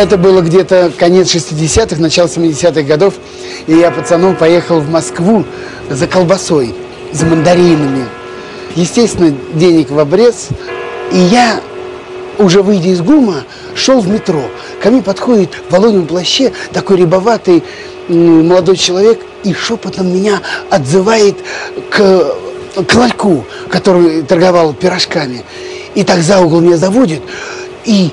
Это было где-то конец 60-х, начало 70-х годов. И я пацаном поехал в Москву за колбасой, за мандаринами. Естественно, денег в обрез. И я, уже выйдя из ГУМа, шел в метро. Ко мне подходит в воловом плаще такой рябоватый молодой человек и шепотом меня отзывает к, к ларьку, который торговал пирожками. И так за угол меня заводит и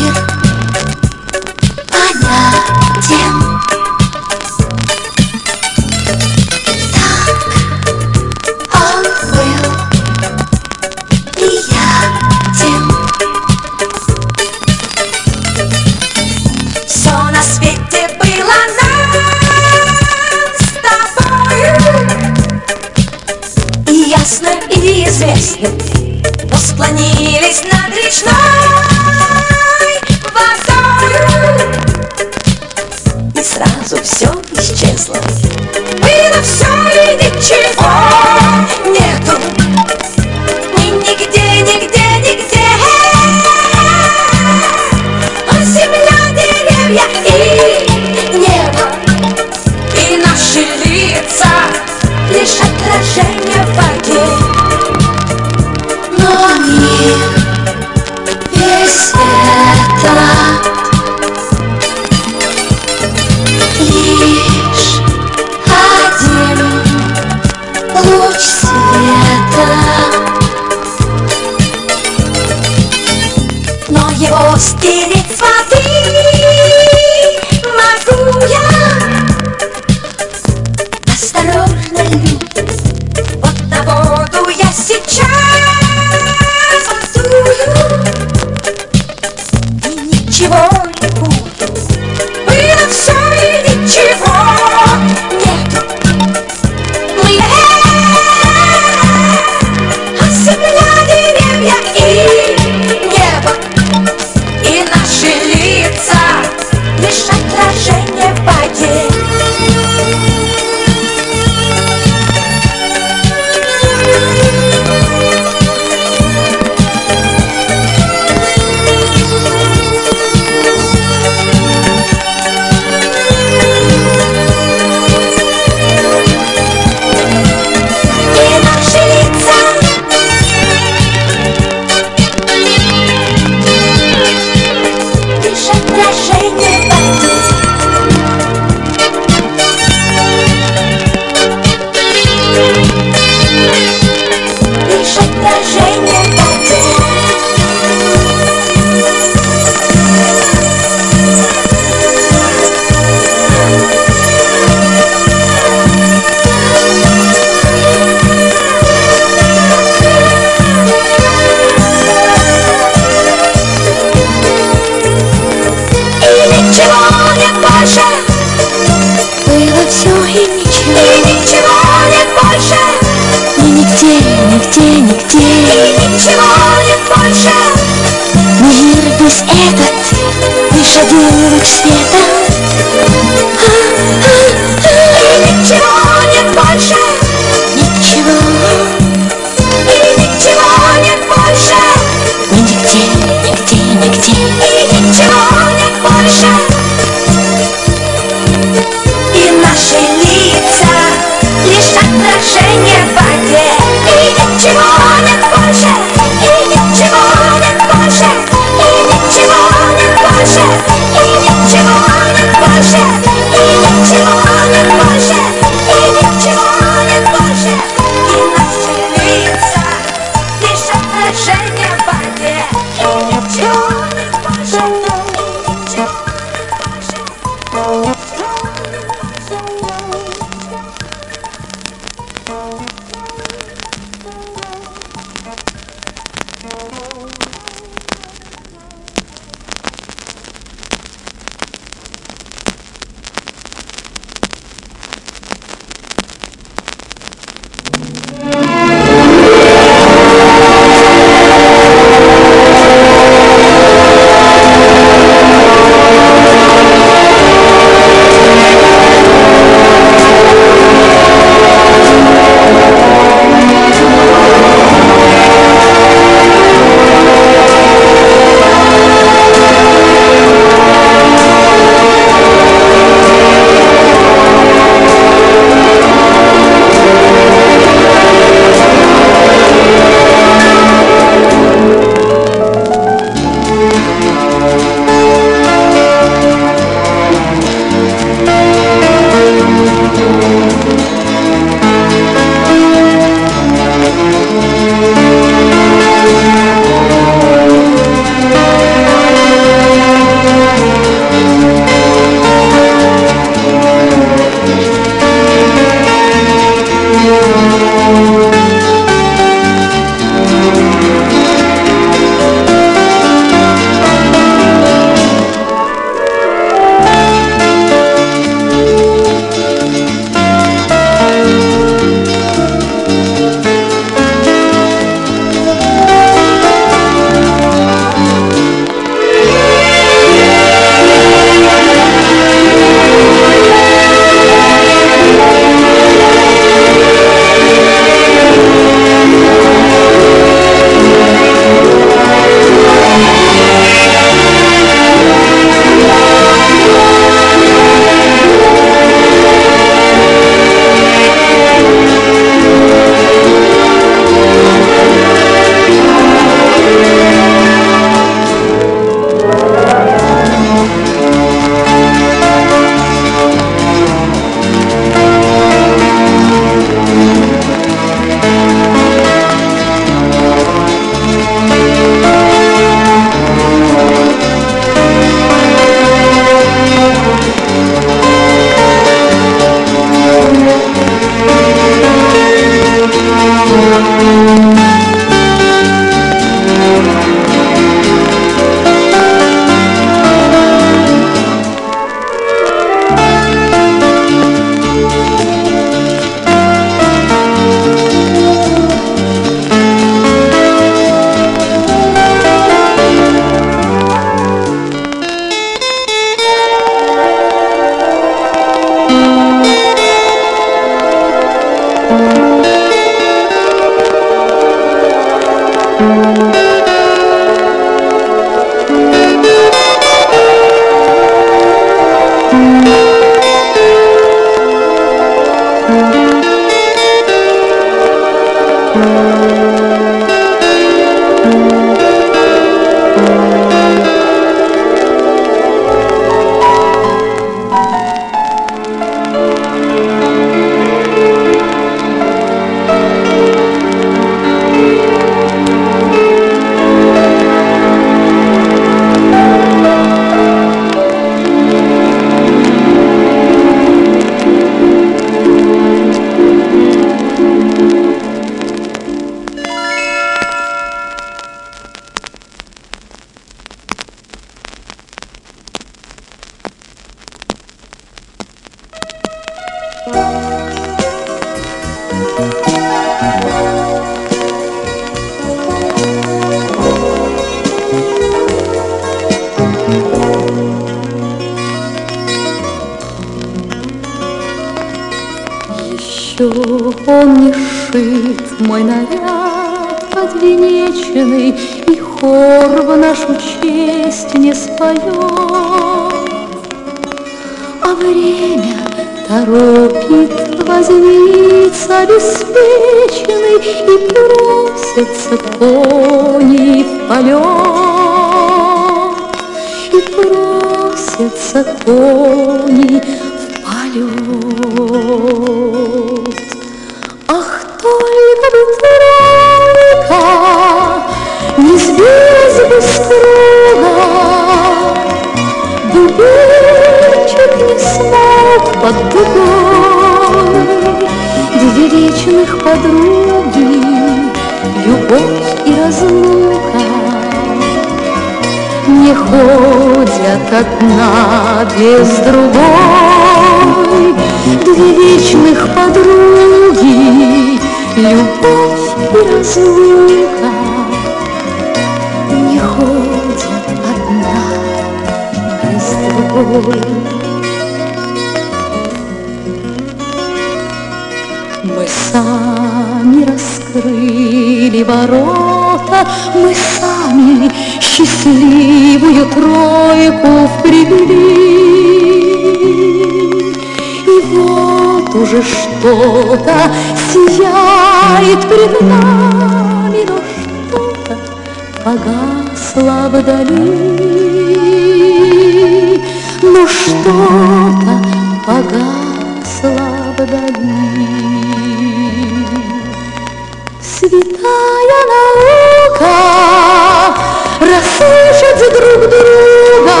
Друга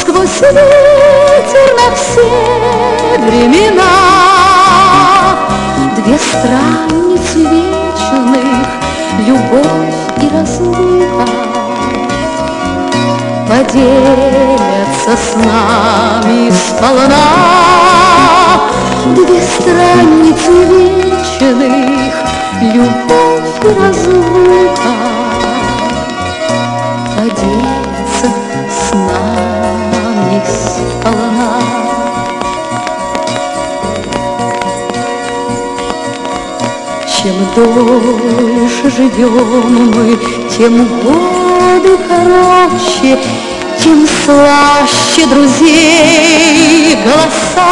сквозь ветер на все времена две страницы вечных, любовь и разлука поделятся с нами сполна. Две страницы вечных, любовь и разлука Чем дольше живем мы, тем годы короче, Тем слаще друзей голоса.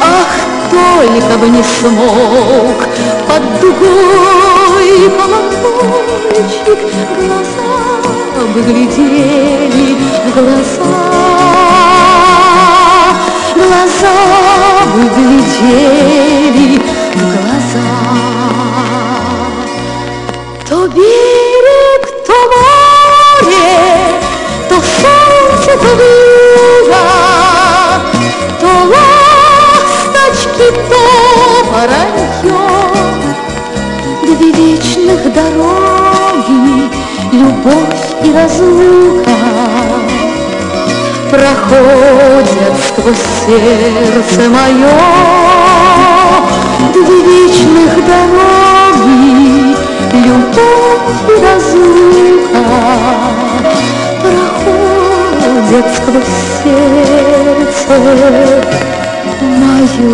Ах, только бы не смог под дугой колокольчик Глаза бы глядели глаза глаза бы глядели воронье. Две вечных дороги, любовь и разлука проходят сквозь сердце мое Две вечных дороги, любовь и разлука Проходят сквозь сердце мое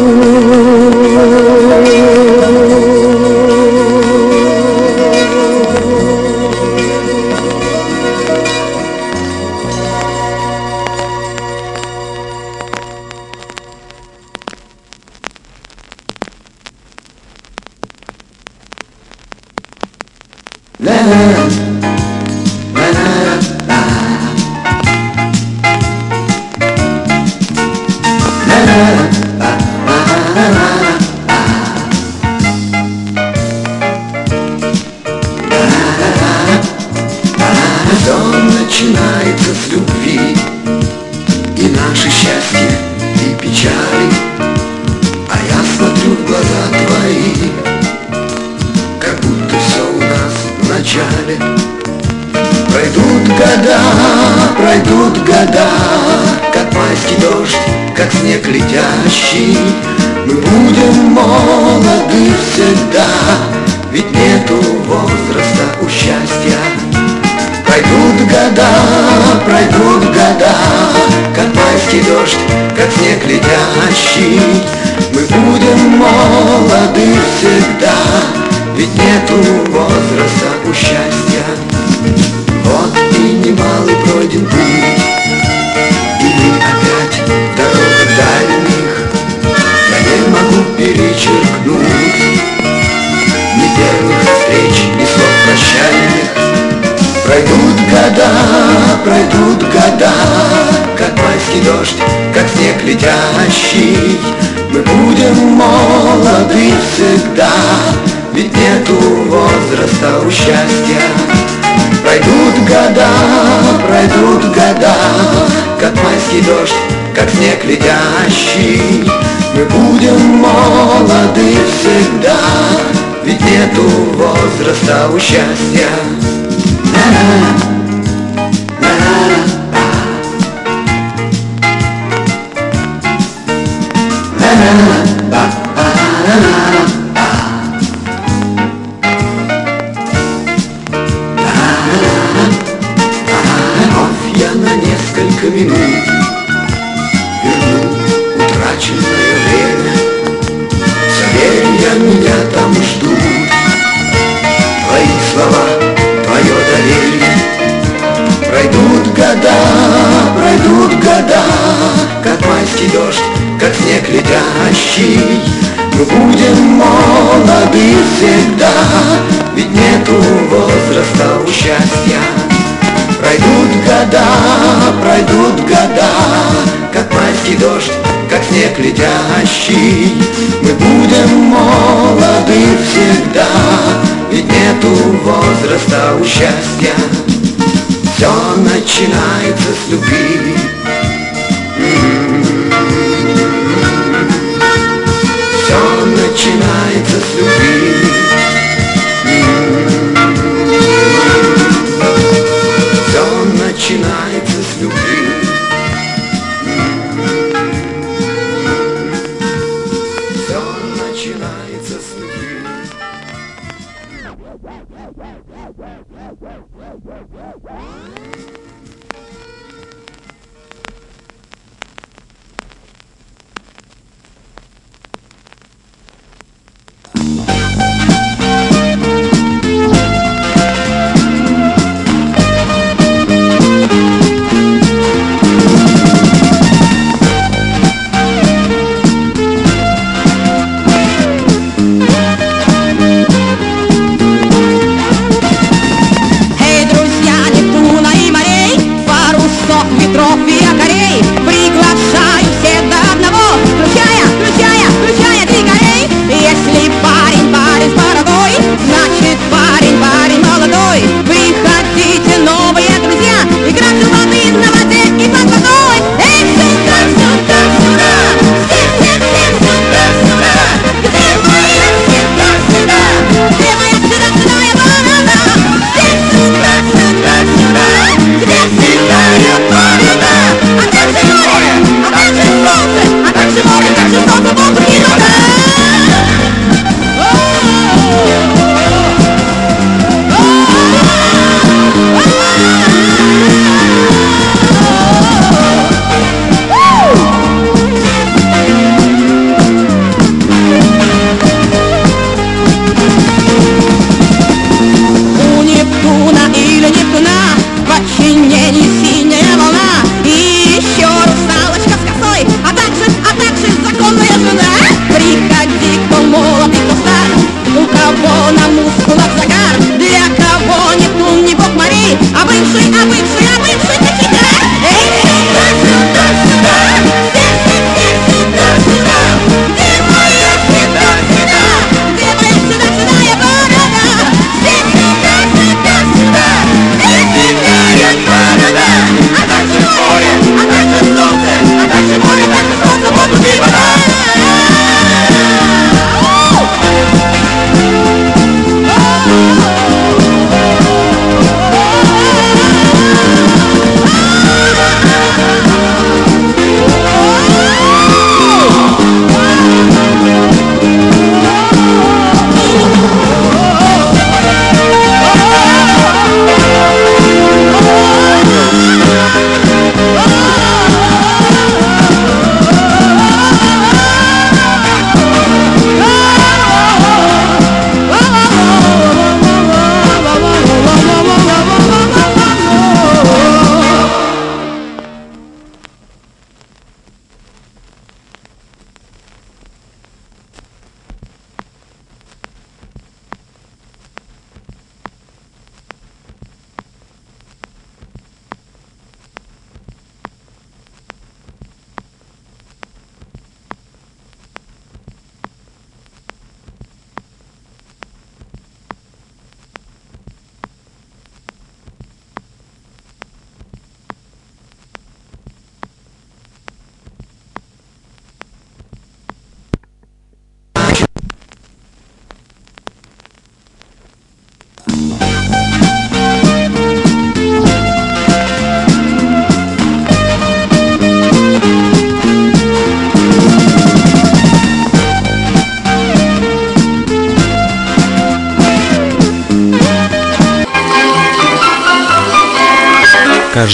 пройдут года, Как майский дождь, как снег летящий, Мы будем молоды всегда, Ведь нету возраста у счастья. На-на-на. na na na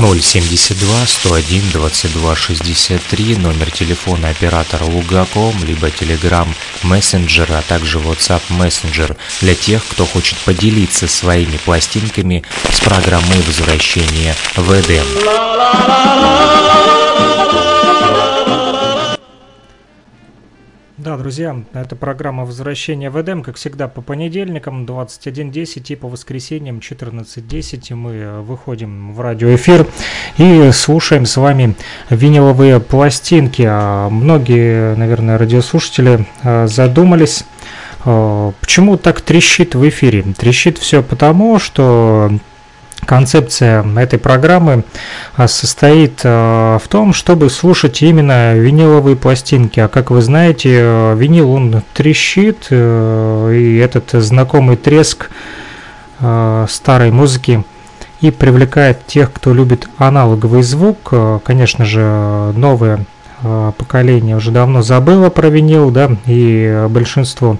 072 101 22 63, номер телефона оператора Лугаком, либо Telegram Messenger, а также WhatsApp Messenger для тех, кто хочет поделиться своими пластинками с программой возвращения в Эдем. Да, друзья, это программа «Возвращение в Эдем», как всегда, по понедельникам 21.10 и по воскресеньям 14.10 мы выходим в радиоэфир и слушаем с вами виниловые пластинки. А многие, наверное, радиослушатели а, задумались, а, почему так трещит в эфире. Трещит все потому, что Концепция этой программы а, состоит а, в том, чтобы слушать именно виниловые пластинки. А как вы знаете, а, винил он трещит, э, и этот знакомый треск старой музыки и привлекает тех, кто любит аналоговый звук. Конечно же, новые поколение уже давно забыло про винил, да, и большинство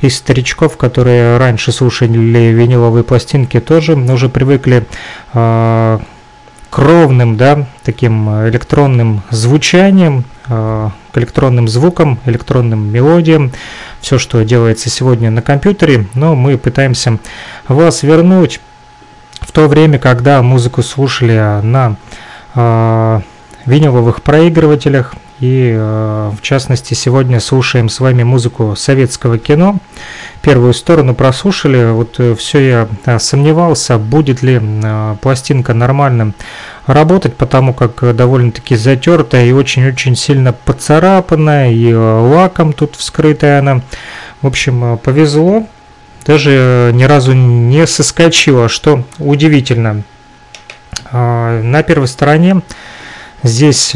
из старичков, которые раньше слушали виниловые пластинки, тоже уже привыкли э, к ровным, да, таким электронным звучанием, э, к электронным звукам, электронным мелодиям, все, что делается сегодня на компьютере, но мы пытаемся вас вернуть в то время, когда музыку слушали на виниловых проигрывателях. И э, в частности сегодня слушаем с вами музыку советского кино. Первую сторону прослушали. Вот э, все я э, сомневался, будет ли пластинка нормально работать, потому как довольно-таки затертая и очень-очень сильно поцарапанная, и лаком тут вскрытая она. В общем, повезло. Даже ни разу не соскочила, что удивительно. На первой стороне Здесь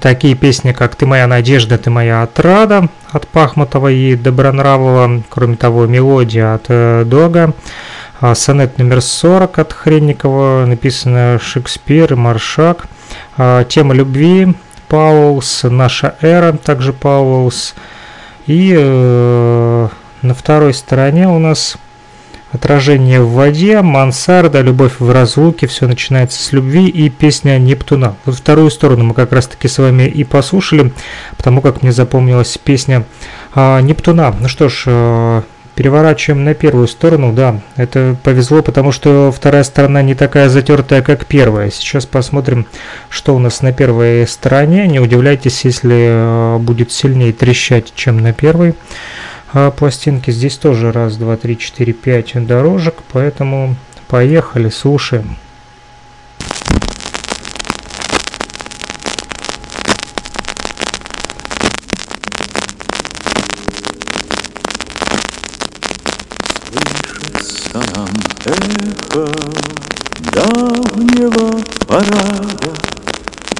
такие песни, как «Ты моя надежда, ты моя отрада» от Пахмутова и Добронравова, кроме того, мелодия от э, Дога, а сонет номер 40 от Хренникова, написано Шекспир и Маршак, а тема любви Паулс, наша эра, также Паулс, и э, на второй стороне у нас Отражение в воде, мансарда, любовь в разлуке, все начинается с любви и песня Нептуна. Вот вторую сторону мы как раз таки с вами и послушали, потому как мне запомнилась песня а, Нептуна. Ну что ж, а, переворачиваем на первую сторону, да, это повезло, потому что вторая сторона не такая затертая, как первая. Сейчас посмотрим, что у нас на первой стороне. Не удивляйтесь, если а, будет сильнее трещать, чем на первой а пластинки. Здесь тоже раз, два, три, четыре, пять дорожек, поэтому поехали, слушаем.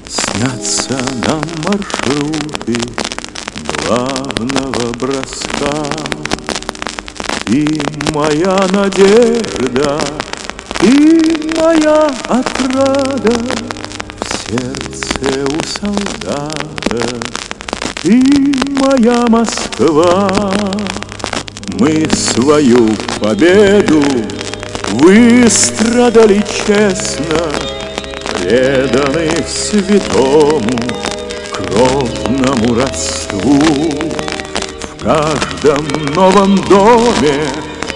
Снятся нам маршруты главного броска. И моя надежда, и моя отрада В сердце у солдата, и моя Москва. Мы свою победу выстрадали честно, Преданы святому кровному родству. В каждом новом доме,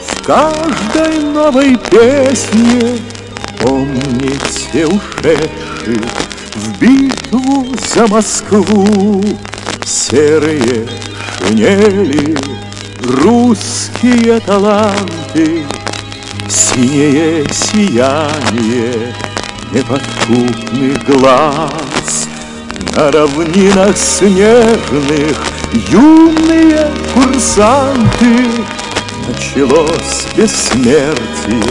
в каждой новой песне Помните ушедших в битву за Москву Серые шинели, русские таланты Синее сияние неподкупных глаз на равнинах снежных юные курсанты. Началось бессмертие,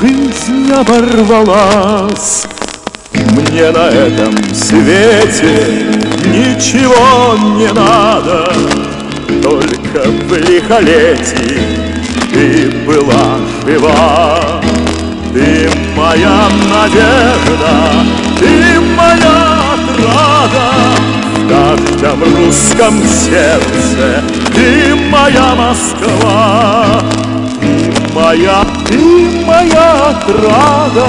жизнь оборвалась. Мне на этом свете ничего не надо Только в лихолетии ты была жива. Ты моя надежда, ты моя отрада В каждом русском сердце Ты моя Москва Ты моя, ты моя отрада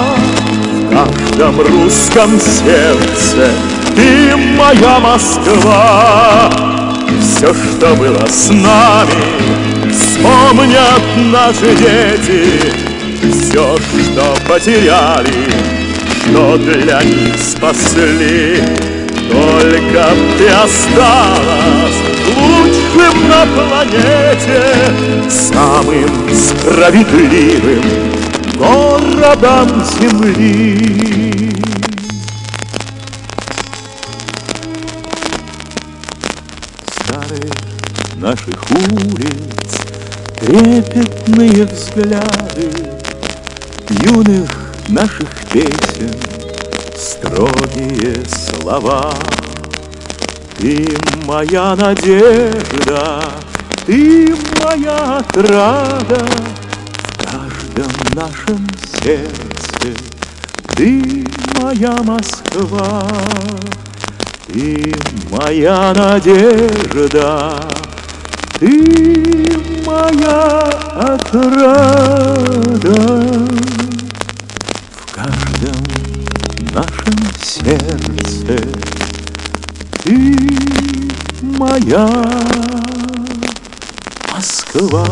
В каждом русском сердце Ты моя Москва. Все, что было с нами Вспомнят наши дети. Все, что потеряли, что для них спасли. Только ты осталась лучшим на планете, самым справедливым городом земли. Старых наших улиц трепетные взгляды юных наших песен строгие слова. Ты моя надежда, ты моя отрада в каждом нашем сердце. Ты моя Москва, ты моя надежда, ты моя отрада сердце Ты моя Москва.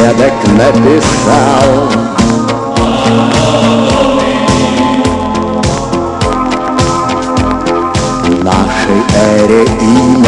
Предок написал. Нашей эре имя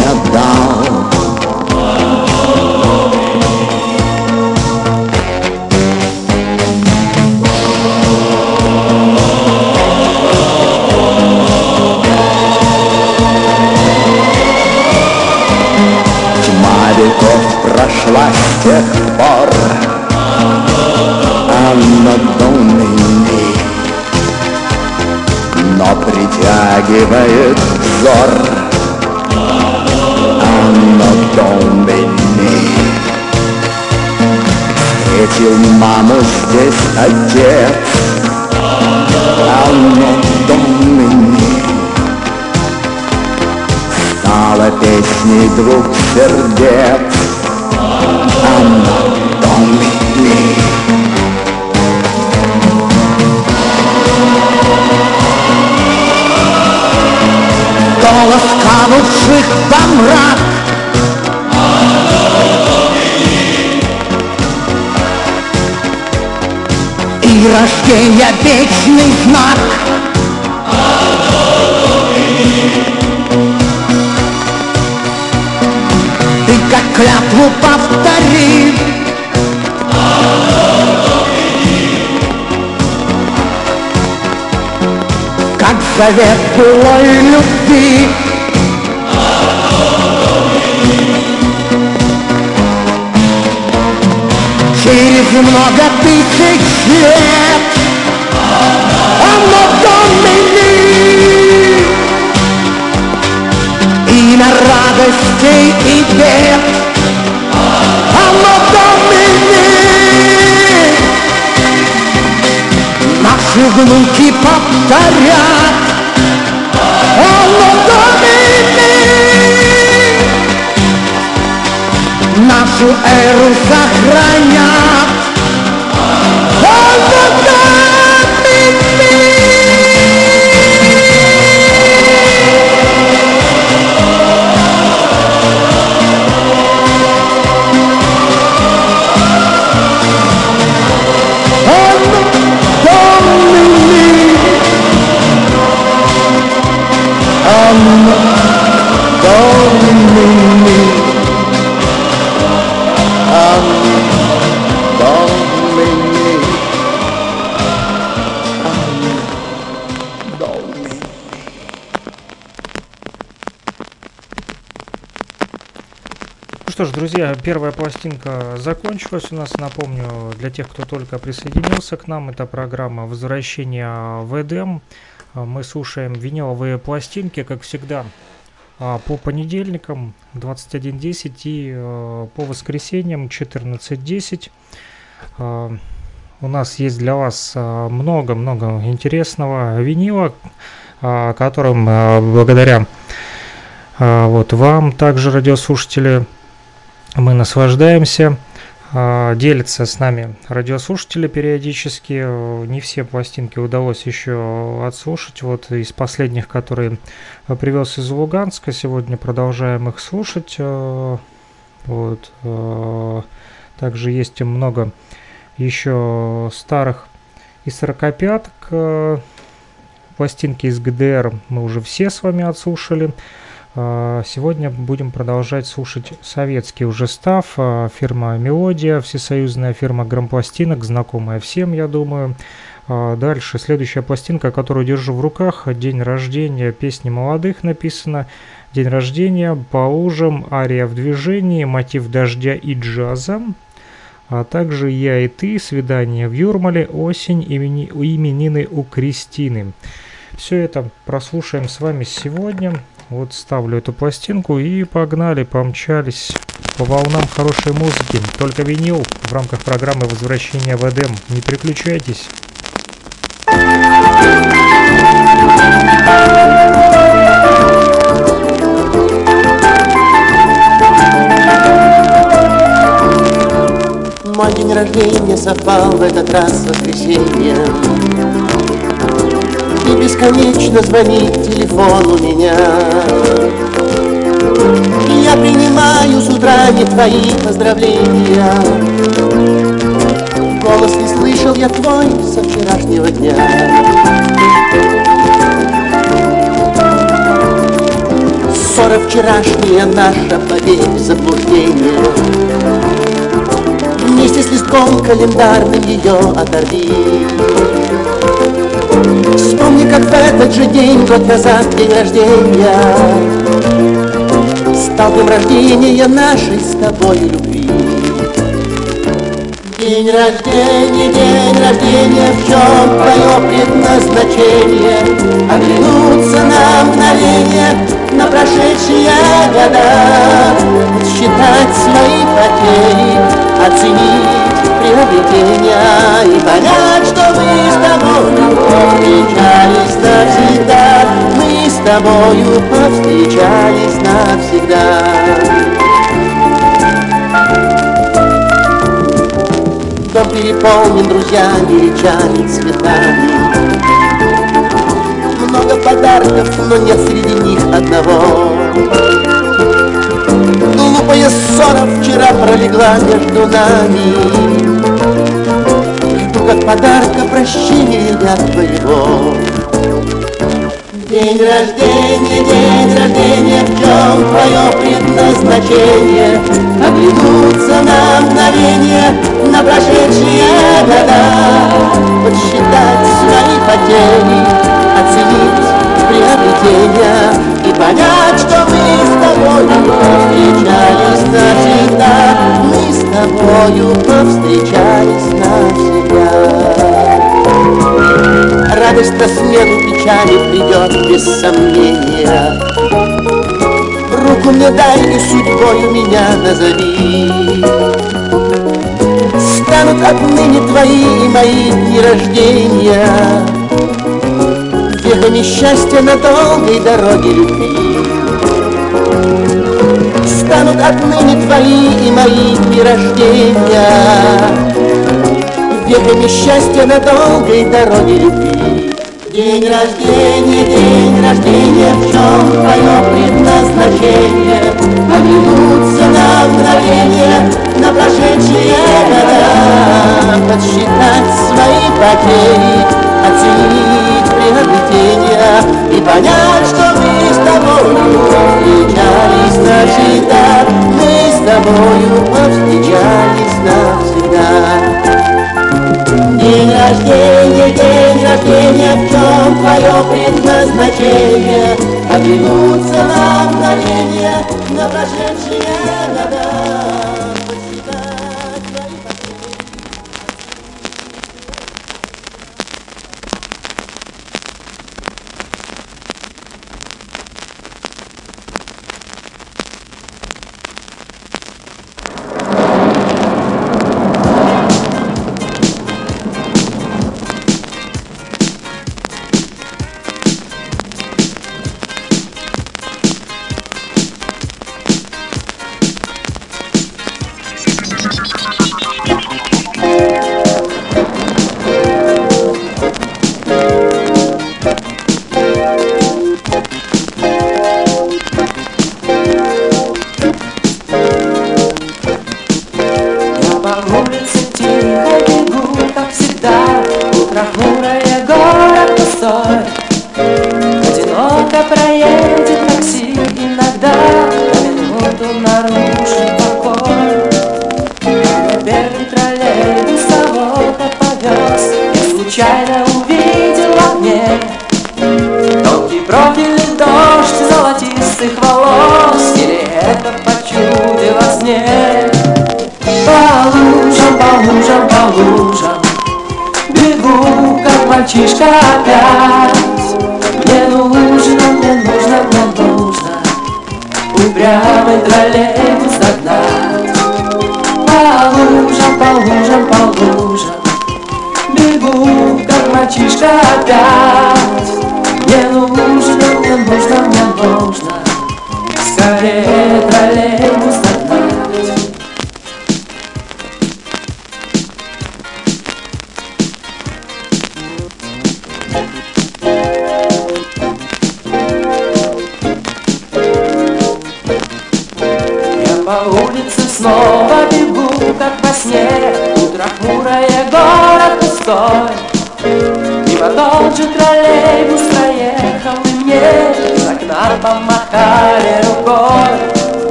завет былой любви. Через много тысяч лет Оно Домини Имя радостей и бед. Домини Наши внуки повторят משהו ארץ אחריה пластинка закончилась у нас. Напомню, для тех, кто только присоединился к нам, это программа «Возвращение в Эдем». Мы слушаем виниловые пластинки, как всегда, а, по понедельникам 21.10 и э, по воскресеньям 14.10. А, У нас есть для вас а, много-много интересного винила, которым благодаря вот вам также радиослушатели мы наслаждаемся. А, Делятся с нами радиослушатели периодически. Не все пластинки удалось еще отслушать. Вот из последних, которые привез из Луганска, сегодня продолжаем их слушать. Э, Вот. э, Также есть много еще старых и сорокопяток. Пластинки из ГДР мы уже все с вами отслушали. А, Сегодня будем продолжать слушать советский уже став. а, Фирма «Мелодия», всесоюзная фирма грампластинок, знакомая всем, я думаю. А, Дальше, следующая пластинка, которую держу в руках, день рождения песни молодых написано. День рождения по лужам, ария в движении, мотив дождя и джаза. А также «Я и ты», «Свидание в Юрмале», «Осень», имени, именины у Кристины. Все это прослушаем с вами сегодня. Вот ставлю эту пластинку и погнали, помчались по волнам хорошей музыки. Только винил в рамках программы «Возвращение в Эдем». Не переключайтесь. Мой день рождения совпал в этот раз с воскресеньем бесконечно звонит телефон у меня. Я принимаю с утра не твои поздравления. Голос не слышал я твой со вчерашнего дня. Ссора вчерашняя наша, поверь заблуждение. Вместе с листком календарным ее оторви Вспомни, как в этот же день, год назад, день рождения. Стал днем рождения нашей с тобой любви. День рождения, день рождения, в чем твое предназначение? Оглянуться на мгновение, на прошедшие года, Считать свои потери, оценить приобретения И понять, что мы с тобою повстречались навсегда. Мы с тобою повстречались навсегда. Дом переполнен друзьями, речами, цветами? Много подарков, но нет среди них одного Глупая ссора вчера пролегла между нами. Жду как подарка прощения я твоего День рождения, день рождения, в чем твое предназначение? Оглянуться на мгновение, на прошедшие года, Подсчитать свои потери, оценить приобретения Понять, что мы с тобою повстречались навсегда, Мы с тобою повстречались навсегда. Радость на смену печали придет без сомнения. Руку мне дай и судьбою меня назови. Станут отныне твои и мои дни рождения Вехами счастья на долгой дороге любви Станут отныне твои и мои дни рождения веками счастья на долгой дороге любви. День рождения, день рождения, в чем твое предназначение? Оглянуться на мгновение, на прошедшие года, Подсчитать свои потери, оценить приобретения И понять, что мы с тобою встречались навсегда, Мы с тобою повстречались навсегда. День рождения, день рождения, в чем твое предназначение? Оглянуться на мгновение, на прошедшие года,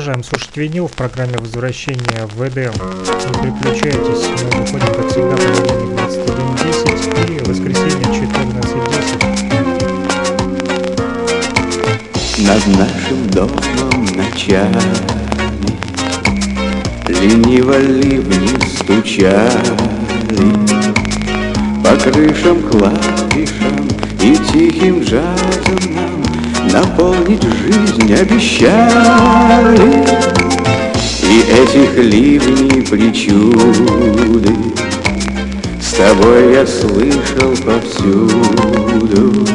Продолжаем слушать винил в программе возвращения в Эдем. Не переключайтесь, мы выходим, как всегда, понедельник 21.10 и воскресенье 14.10. Над нашим домом ночами Лениво ливни стучали По крышам, клавишам и тихим джазом нам Наполнить жизнь обещали. И этих ливней причуды С тобой я слышал повсюду.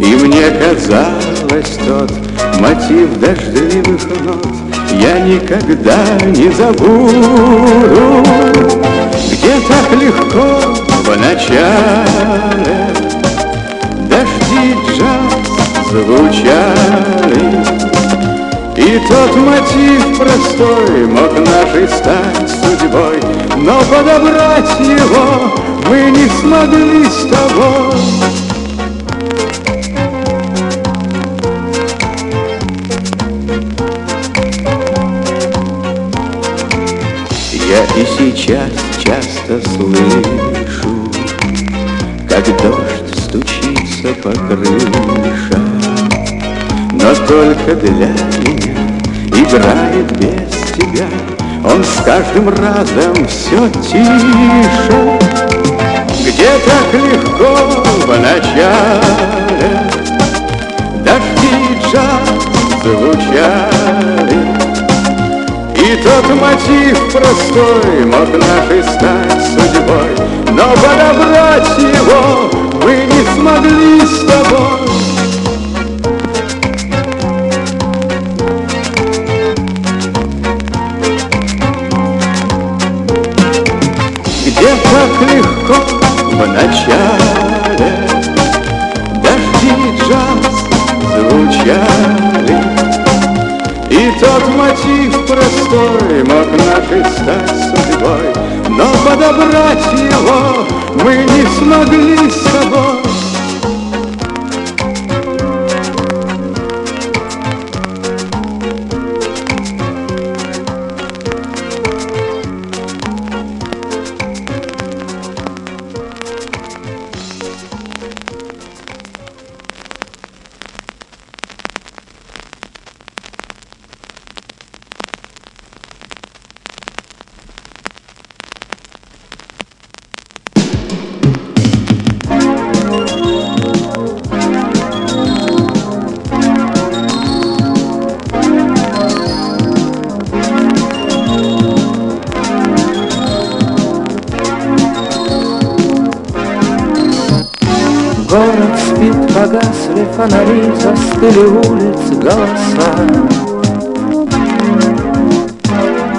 И мне казалось тот мотив дождливых нот Я никогда не забуду. Где так легко в начале Дожди джаз звучали И тот мотив простой мог нашей стать судьбой. Но подобрать его мы не смогли с тобой. Я и сейчас часто слышу, Как дождь стучится по крышам, Но только для меня играет без тебя. Он с каждым разом все тише. Где так легко в начале Дожди джаз звучали? И тот мотив простой мог нашей стать судьбой, Но подобрать его мы не смогли с тобой. Легко в начале Дожди джаз звучали и тот мотив простой мог нашей стать судьбой, Но подобрать его мы не смогли с тобой. Город спит, погасли фонари, застыли улиц голоса.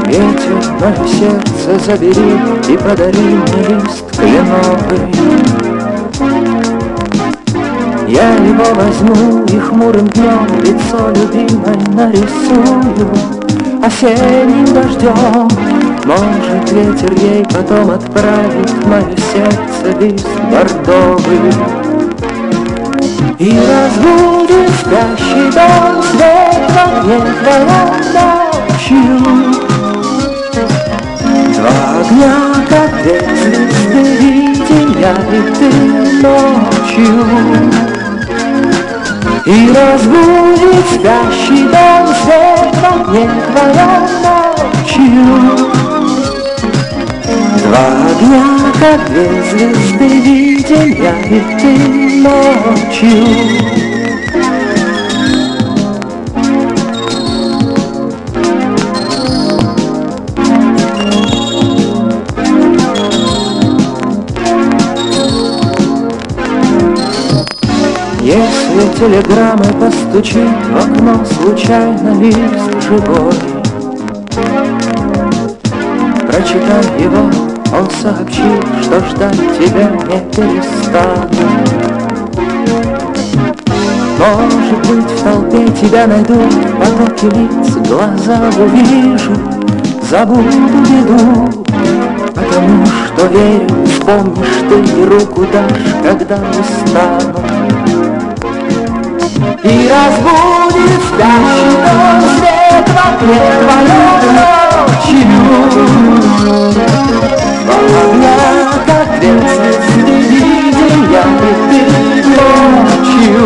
Ветер, мое сердце забери и подари мне лист кленовый. Я его возьму и хмурым днем лицо любимой нарисую осенним дождем. Может, ветер ей потом отправит мое сердце лист бордовый. И разбудит спящий дом свет в огне ночью. Два огня, как две звезды, видения и ты ночью. И разбудит спящий дом свет в твоем ночью Два огня, как две звезды, видим я и ты ночью Если телеграммы постучит в окно случайно лист живой. Прочитав его, он сообщит, что ждать тебя не перестану Может быть, в толпе тебя найдут потоки лиц, глаза увижу, забуду беду Потому что верю, вспомнишь ты и руку дашь, когда устану и разбудит спящий свет в окне твоем ночью. Огня, как звезды, видим я и ты ночью.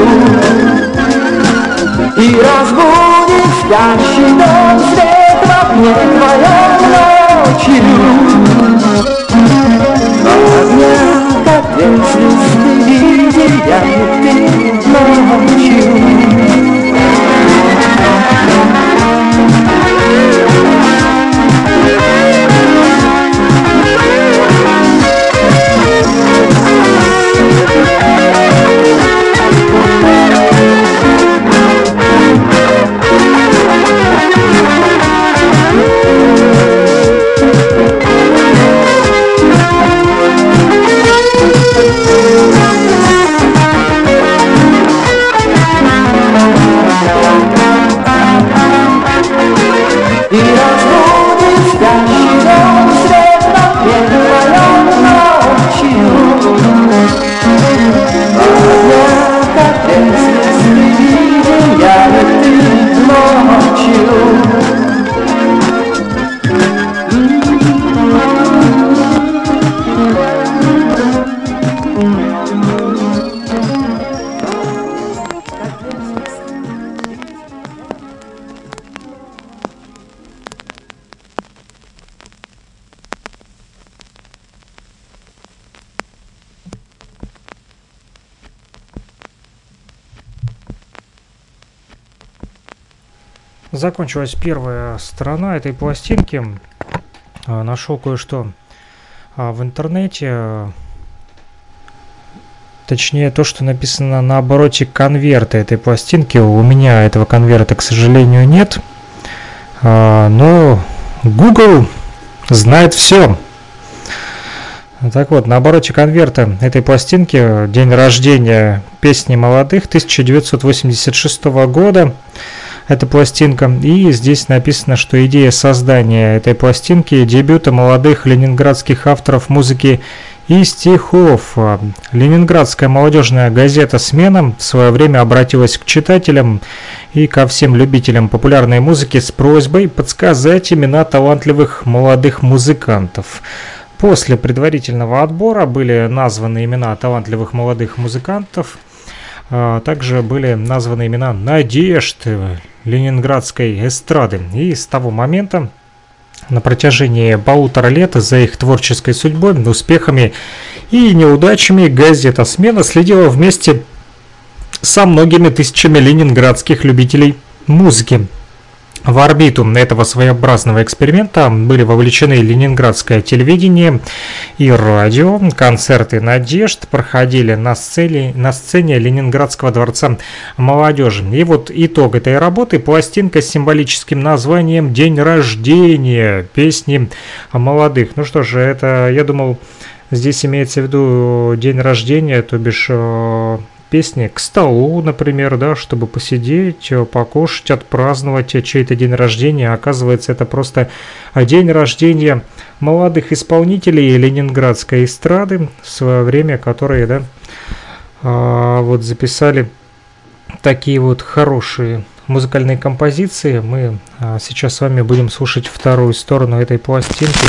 И разбудит спящий дом свет в окне твоем ночью. Как две звезды, видим я и ты ночью. Закончилась первая сторона этой пластинки. А, Нашел кое-что а, в интернете. Точнее, то, что написано на обороте конверта этой пластинки. У меня этого конверта, к сожалению, нет. А, Но Google знает все. Так вот, на обороте конверта этой пластинки день рождения песни молодых 1986 года. Эта пластинка. И здесь написано, что идея создания этой пластинки – дебюта молодых ленинградских авторов музыки и стихов. Ленинградская молодежная газета «Смена» в свое время обратилась к читателям и ко всем любителям популярной музыки с просьбой подсказать имена талантливых молодых музыкантов. После предварительного отбора были названы имена талантливых молодых музыкантов. А, Также были названы имена надежд э, ленинградской эстрады. И с того момента на протяжении полутора лет за их творческой судьбой, успехами и неудачами газета «Смена» следила вместе со многими тысячами ленинградских любителей музыки. В орбиту этого своеобразного эксперимента были вовлечены ленинградское телевидение и радио. Концерты «Надежд» проходили на сцене, на сцене Ленинградского дворца молодежи. И вот итог этой работы – пластинка с символическим названием «День рождения» песни молодых. Ну что же, это, я думал, здесь имеется в виду день рождения, то бишь э, песни к столу, например, да, чтобы посидеть, э, покушать, отпраздновать чей-то день рождения. Оказывается, это просто э, день рождения молодых исполнителей ленинградской эстрады в свое время, которые, да, а, вот записали такие вот хорошие музыкальные композиции. Мы а, сейчас с вами будем слушать вторую сторону этой пластинки.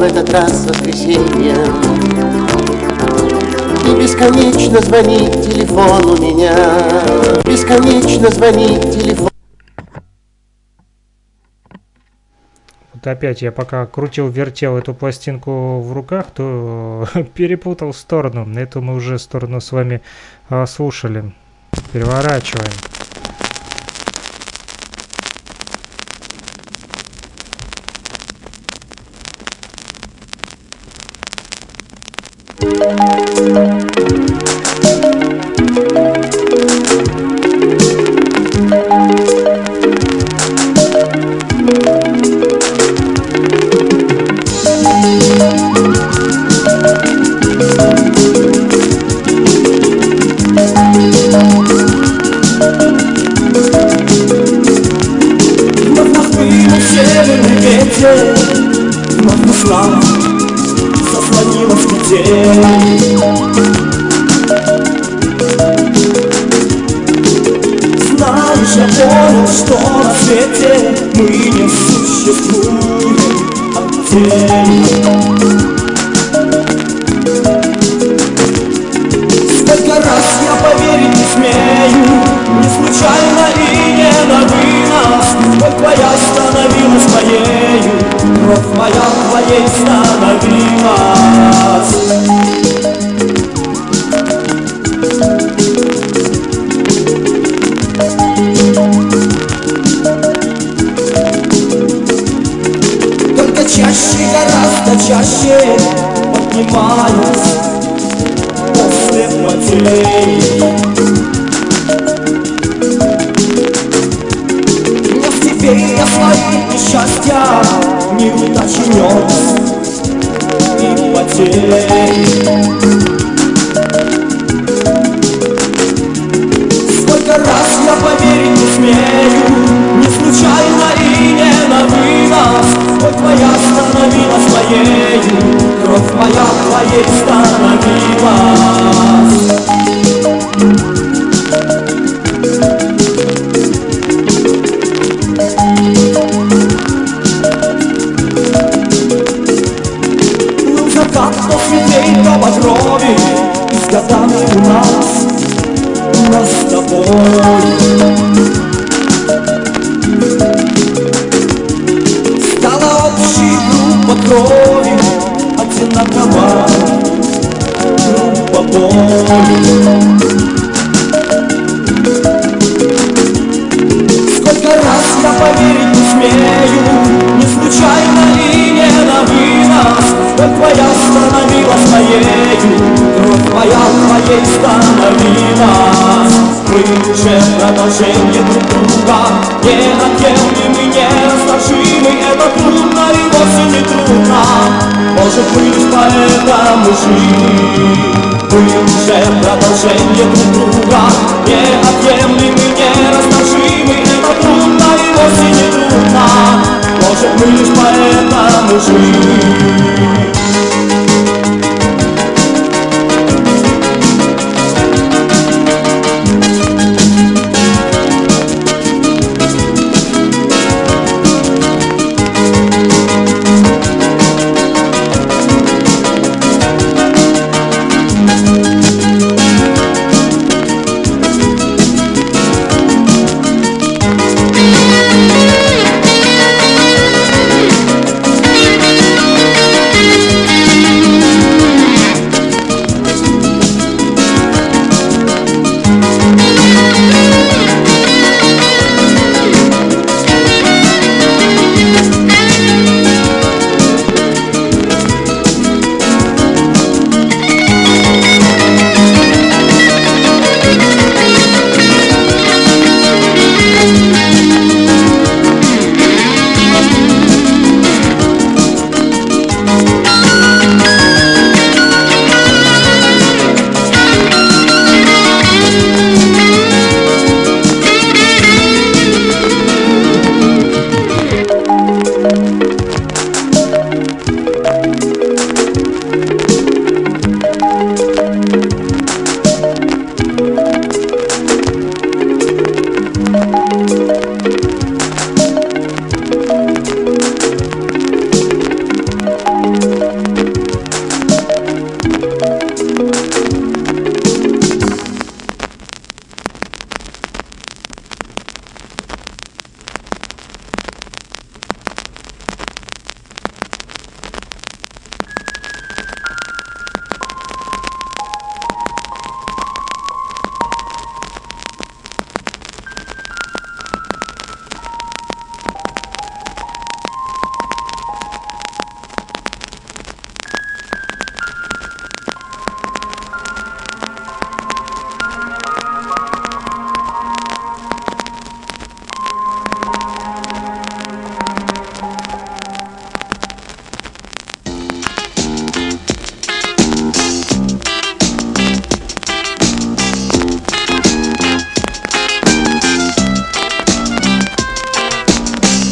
В этот раз с воскресеньем И бесконечно звонит телефон у меня Бесконечно звонит телефон Вот опять я пока крутил, вертел эту пластинку в руках, то перепутал сторону. Эту мы уже сторону с вами а, слушали. Переворачиваем. Вновь Я свои несчастья Неудачи нес и потерь. Сколько раз я поверить не смею Не случайно и не на вынос. Кровь твоя становилась моею Кровь моя твоей становилась крови с годами у нас у нас с тобой Стала общей группа крови Одинакова группа боли Сколько раз я поверить не смею Не случайно и не вынос Кровь твоя становилась моею Кровь твоя твоей становилась Мы же продолжение друг друга Неотъемлемы, нерасторжимы Это трудно и вовсе не трудно Может лишь поэтому Мы же продолжение друг друга Неотъемлемы, нерасторжимы Это трудно и вовсе не трудно Может мы лишь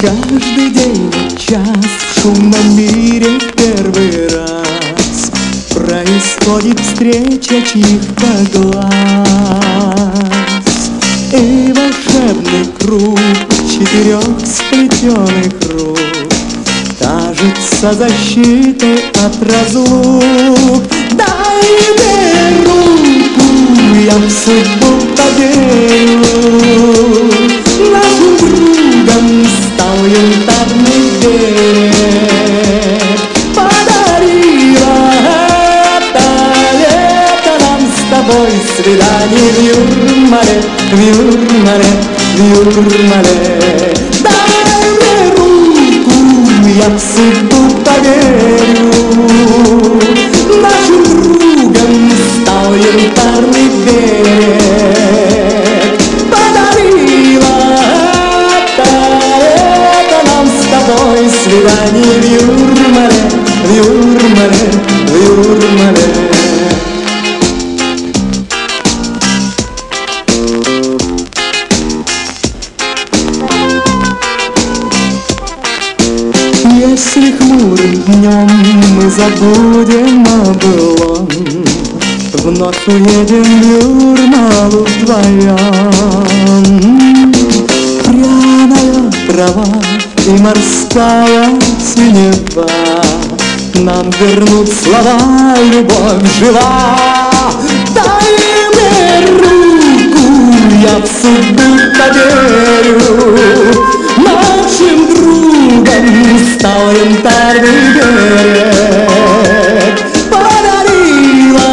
Каждый день час в шумном мире первый раз Происходит встреча чьих-то глаз. И волшебный круг четырех сплетенных рук Кажется защитой от разлук. Дай мне руку, я в судьбу поверю. Нашим другом янтарный берег нам с свидание в Юрмале, в Юрмале, в Юрмале. Дай мне руку, я в судьбу поверю. Нашим другом стал янтарный берег забудем о былом Вновь уедем в Юрмалу вдвоем. Пряная трава и морская синева Нам вернут слова, любовь жива Дай мне руку, я в судьбу поверю Нашим другом стал янтарный берег Подарила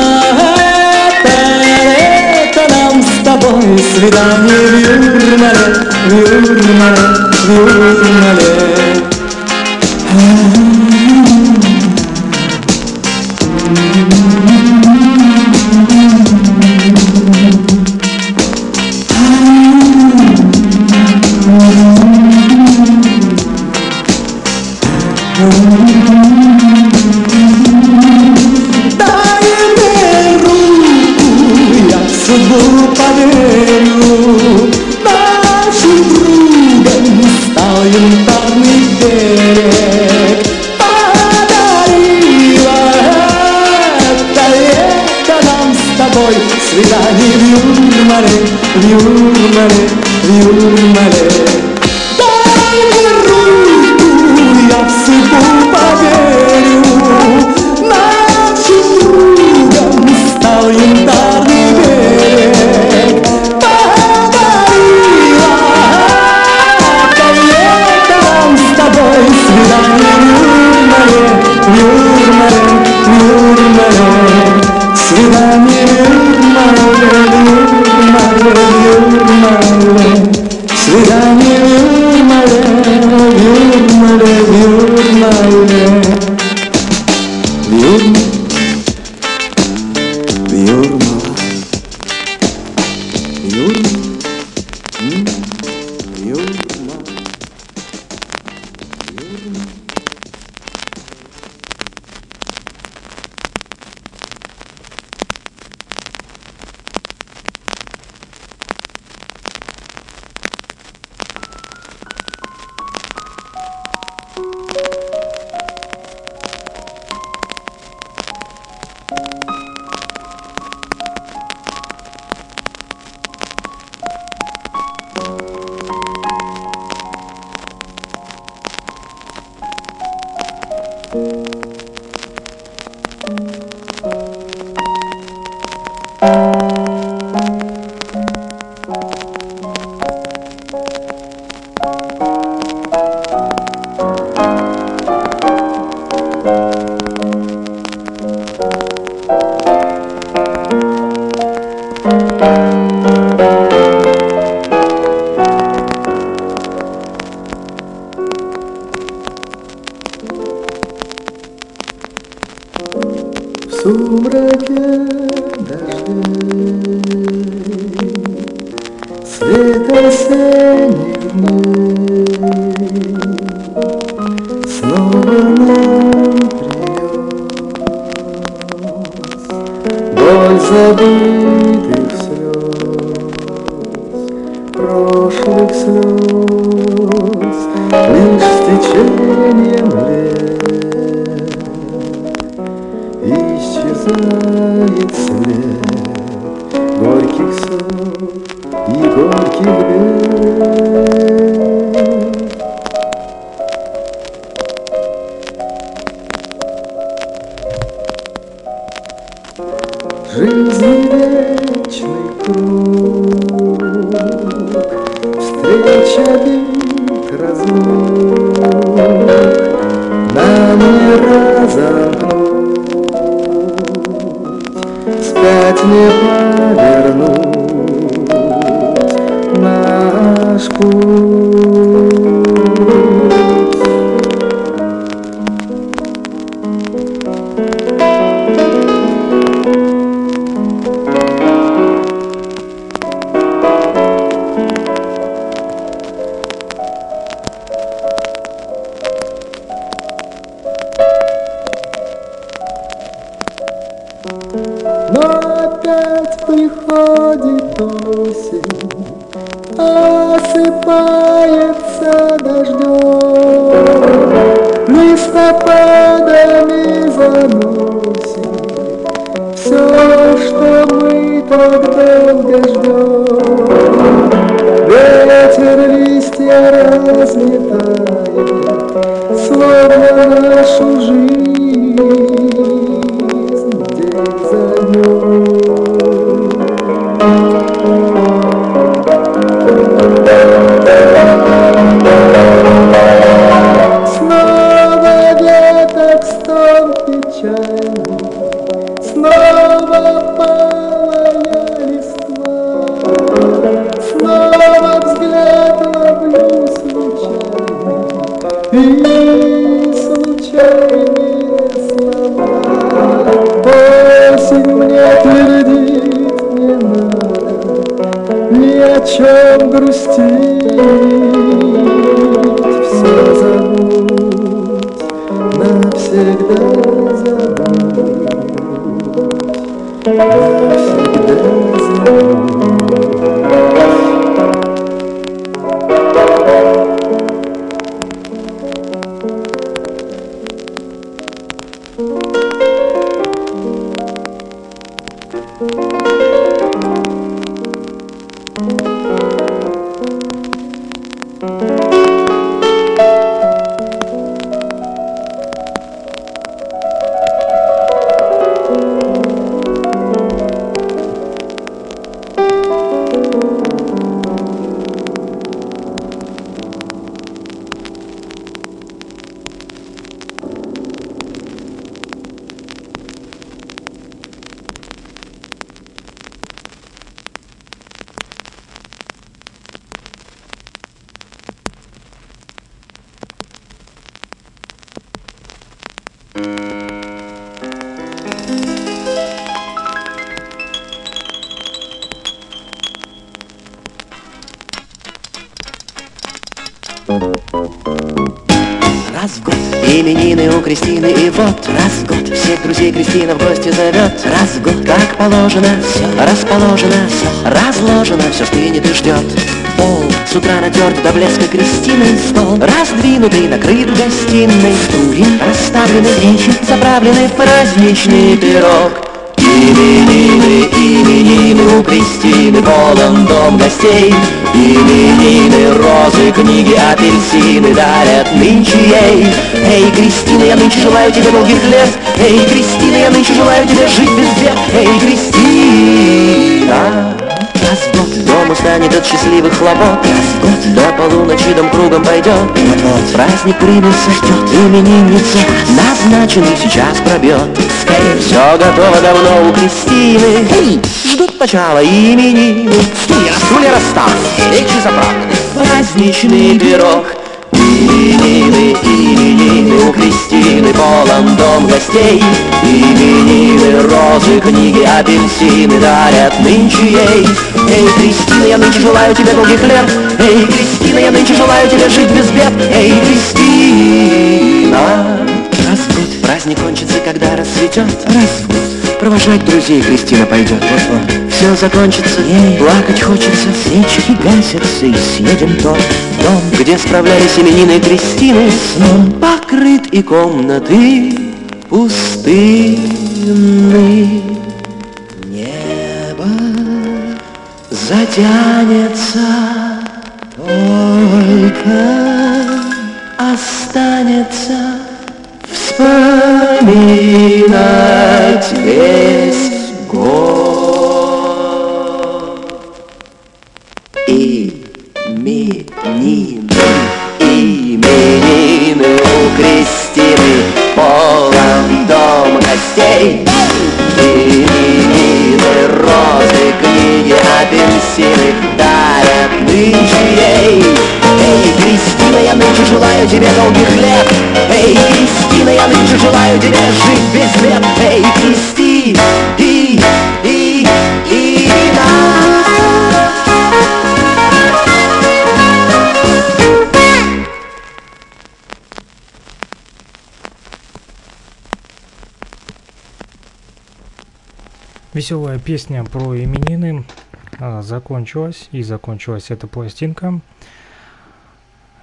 это лето нам с тобой свидание. В Юрмале, в Юрмале, в Юрмале Раз Кристины И вот раз в год всех друзей Кристина в гости зовет. Раз в год, как положено, все расположено Все разложено, все стынет и ждет Пол с утра натерт до блеска Кристиной стол Раздвинутый, накрыт гостиной. Стулья Расставлены речи, заправлены в праздничный пирог именины у Кристины Полон дом гостей. Именины, розы, книги, апельсины Дарят нынче ей. Эй, Кристина, я нынче желаю тебе долгих лет. Эй, Кристина, я нынче желаю тебе жить без бед. Эй, Кристина Раз в год. Дом устанет от счастливых хлопот. Раз в год. До полуночи дом кругом пойдет. Вот-вот праздник примется, ждет именинница. Назначенный сейчас пробьет. Скорее, все готово давно у Кристины. Эй, ждут начала именины Стулья, стулья расставлены, речи заправлены Праздничный пирог. Именины, именины у Кристины Полон дом гостей. Именины, розы, книги, апельсины Дарят нынче ей. Эй, Кристина, я нынче желаю тебе долгих лет. Эй, Кристина, я нынче желаю тебе жить без бед. Эй, Кристина. Раз в год. Праздник кончится, когда расцветет Раз в год. Провожать друзей Кристина пойдет Вот-вот все закончится, ей плакать хочется Свечки гасятся и съедем тот дом. Где справлялись именины Кристины Сном покрыт и комнаты пустынны. Небо затянется, песня про именины а, закончилась, и закончилась эта пластинка.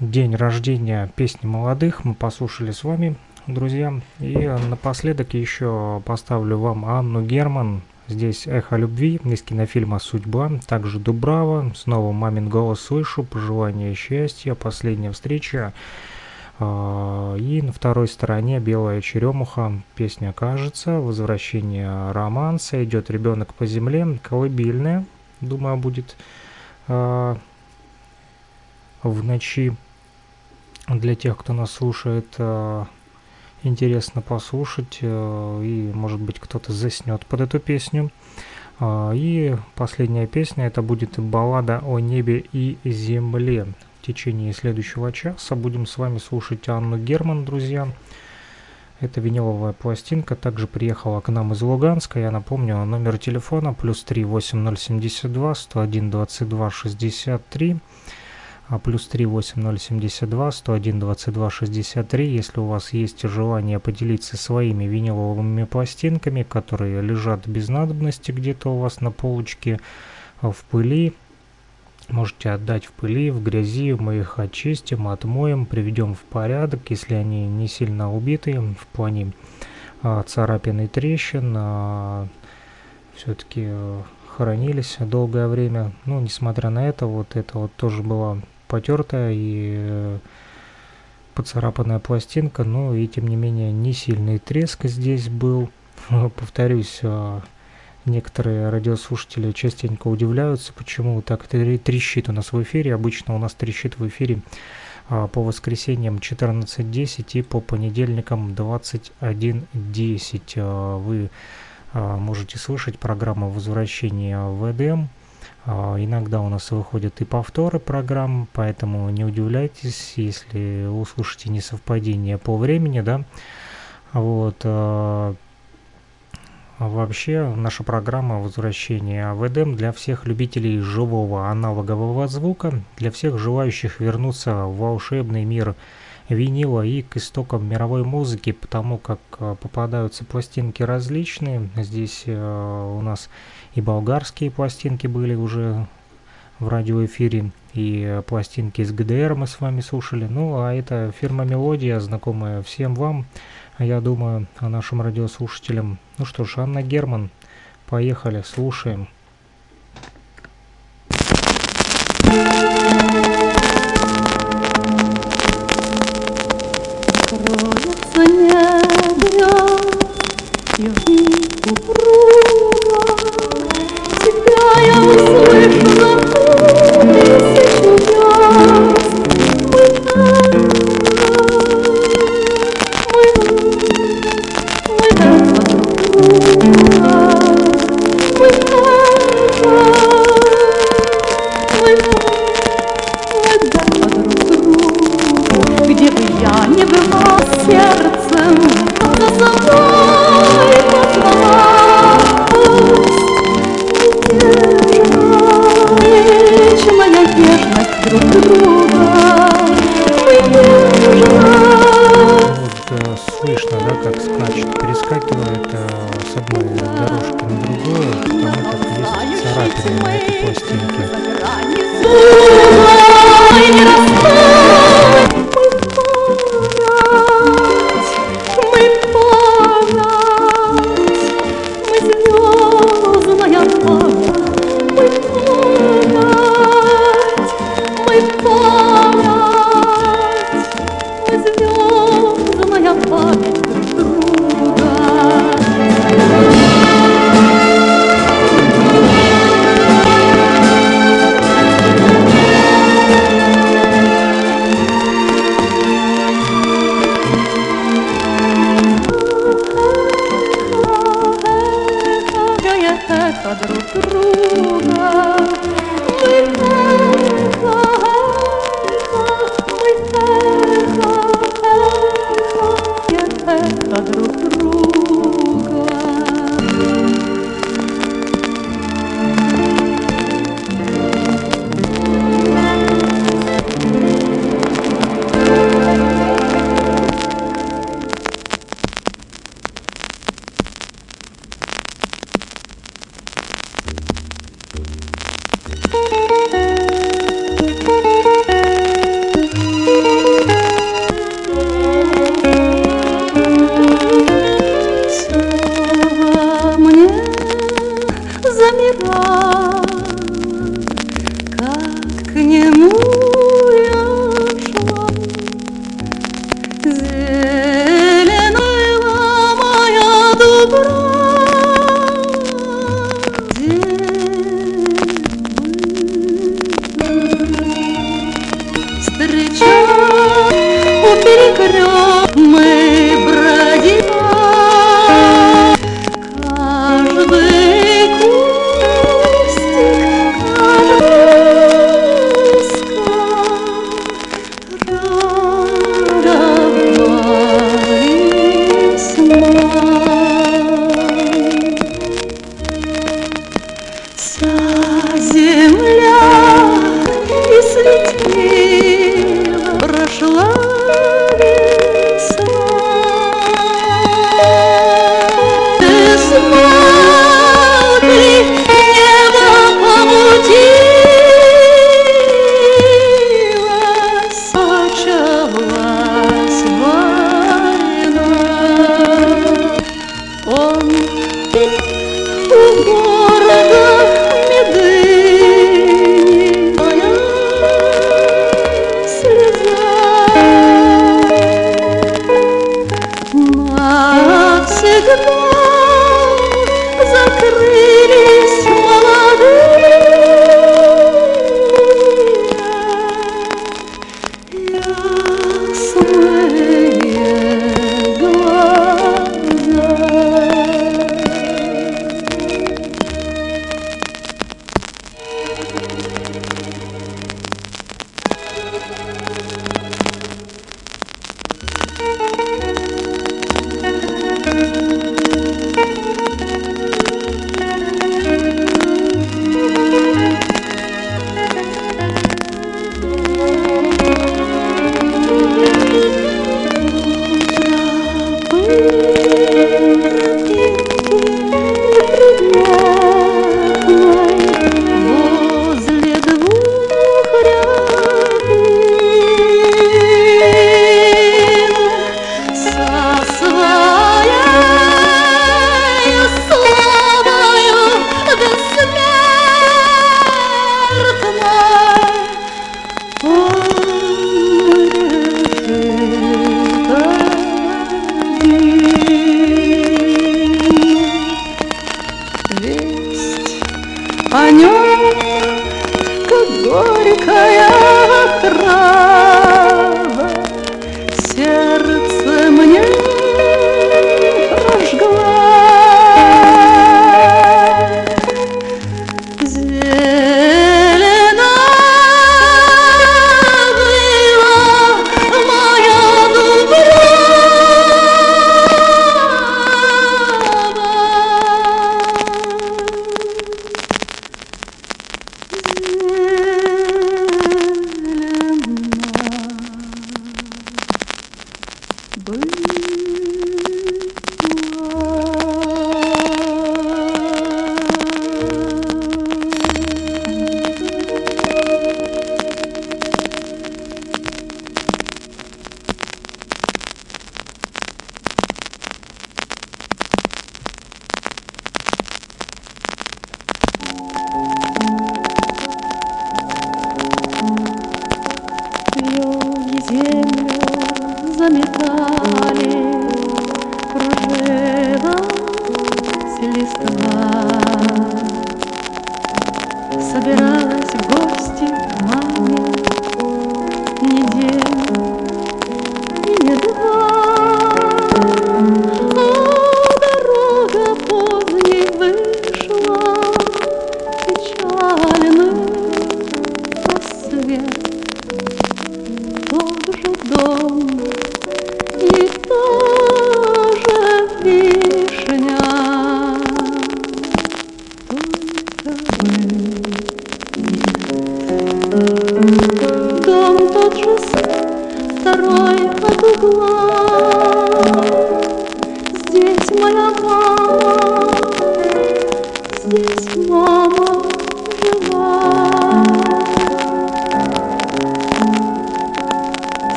День рождения песни молодых мы послушали с вами, друзья. И напоследок еще поставлю вам Анну Герман. Здесь «Эхо любви» из кинофильма «Судьба». Также «Дубрава». Снова «Мамин голос слышу». «Пожелание счастья». «Последняя встреча». А, И на второй стороне «Белая черемуха». Песня «Кажется». «Возвращение романса». Идет ребенок по земле. Колыбельная, думаю, будет а, в ночи. Для тех, кто нас слушает, а, интересно послушать. И, может быть, кто-то заснет под эту песню. И последняя песня это будет баллада о небе и земле. В течение следующего часа будем с вами слушать Анну Герман, друзья. Это виниловая пластинка, также приехала к нам из Луганска. Я напомню, номер телефона плюс 3 8072 101 22 63 а плюс 3 8072 101 22 63. Если у вас есть желание поделиться своими виниловыми пластинками, которые лежат без надобности где-то у вас на полочке в пыли, можете отдать в пыли, в грязи, мы их очистим, отмоем, приведем в порядок, если они не сильно убиты в плане а, царапин и трещин, а, все-таки а, хранились долгое время. Ну, несмотря на это, вот это вот тоже была потертая и э, поцарапанная пластинка, но и тем не менее не сильный треск здесь был. Повторюсь, а, некоторые радиослушатели частенько удивляются, почему так тре- трещит у нас в эфире. Обычно у нас трещит в эфире а, по воскресеньям 14.10 и по понедельникам 21.10. А, Вы а, можете слышать программу возвращения в Эдем. Иногда у нас выходят и повторы программ, поэтому не удивляйтесь, если услышите несовпадение по времени, да. Вот. А, Вообще, наша программа возвращения в Эдем для всех любителей живого аналогового звука, для всех желающих вернуться в волшебный мир винила и к истокам мировой музыки, потому как а, попадаются пластинки различные. Здесь а, у нас и болгарские пластинки были уже в радиоэфире, и э, пластинки из ГДР мы с вами слушали. Ну, а это фирма Мелодия, знакомая всем вам, я думаю, нашим радиослушателям. Ну что ж, Анна Герман, поехали, слушаем. Кроется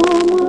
Mama.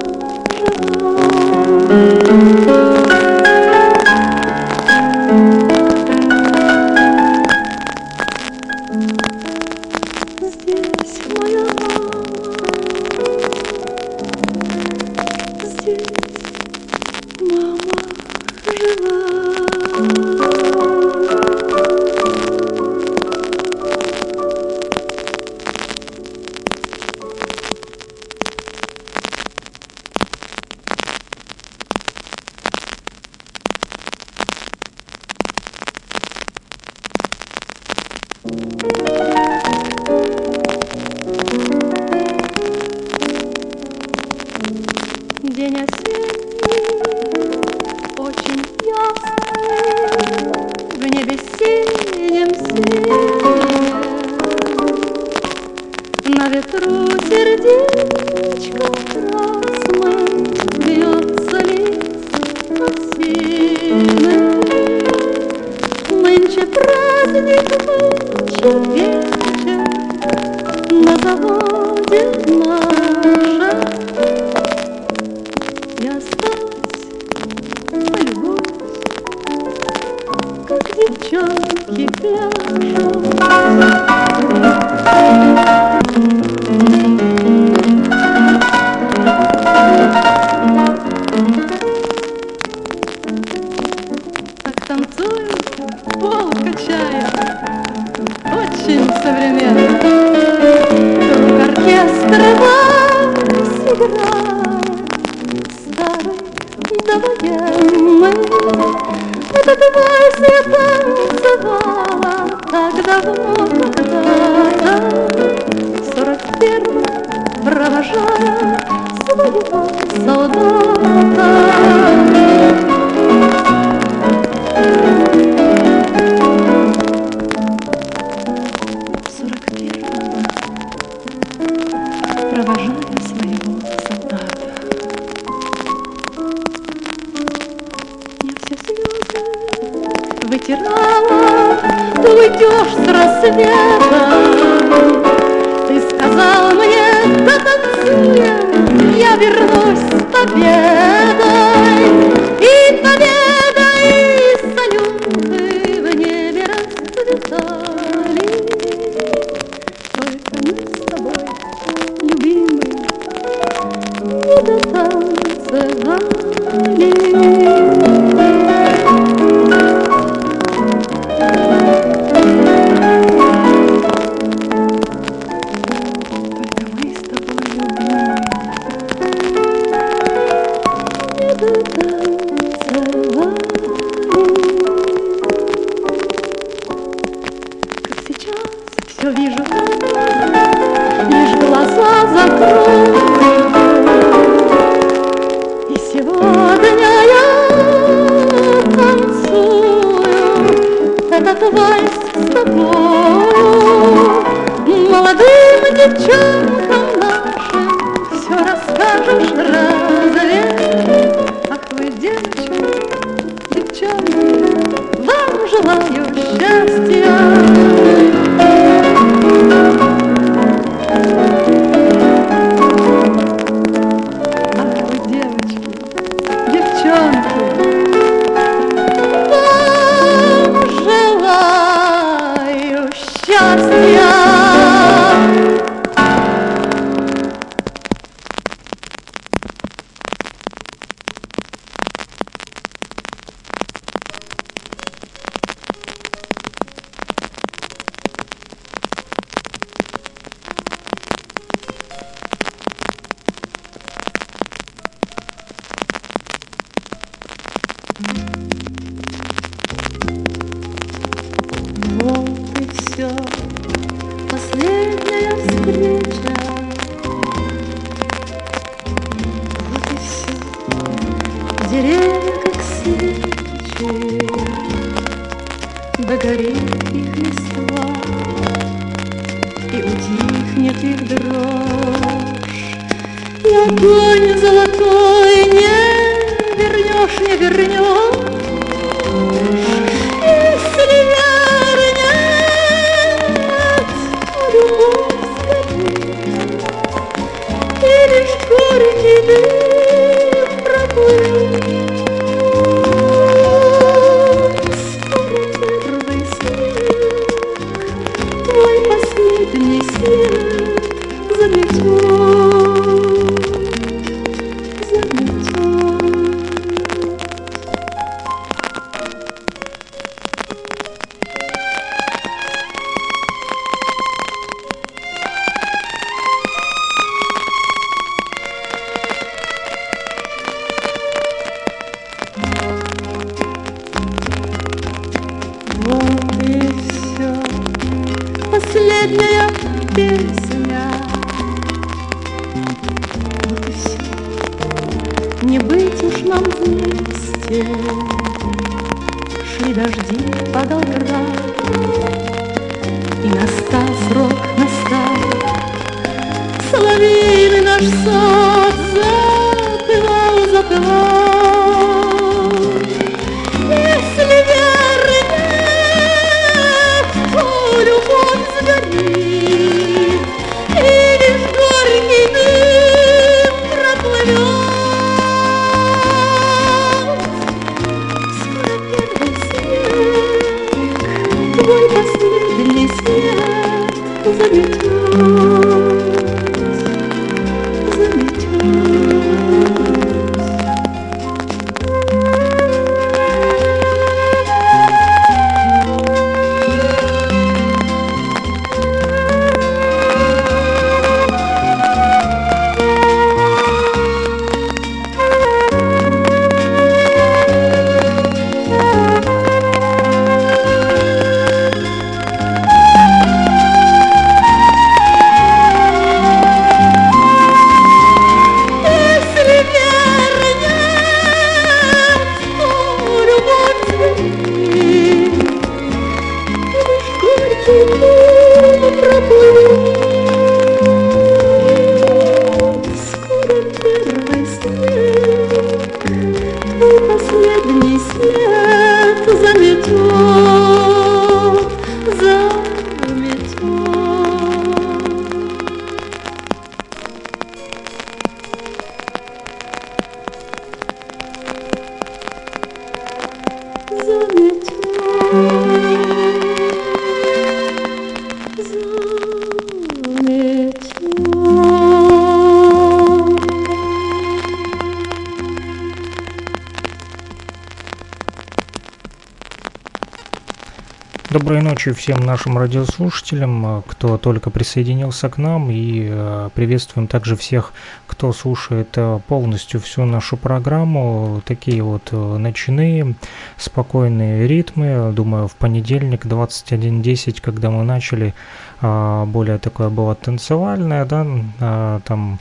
Доброй ночи всем нашим радиослушателям, э, кто только присоединился к нам, и э, приветствуем также всех, кто слушает э, полностью всю нашу программу. Такие вот ночные, спокойные ритмы. Думаю, в понедельник 21.10, когда мы начали, более такое было танцевальное, да, там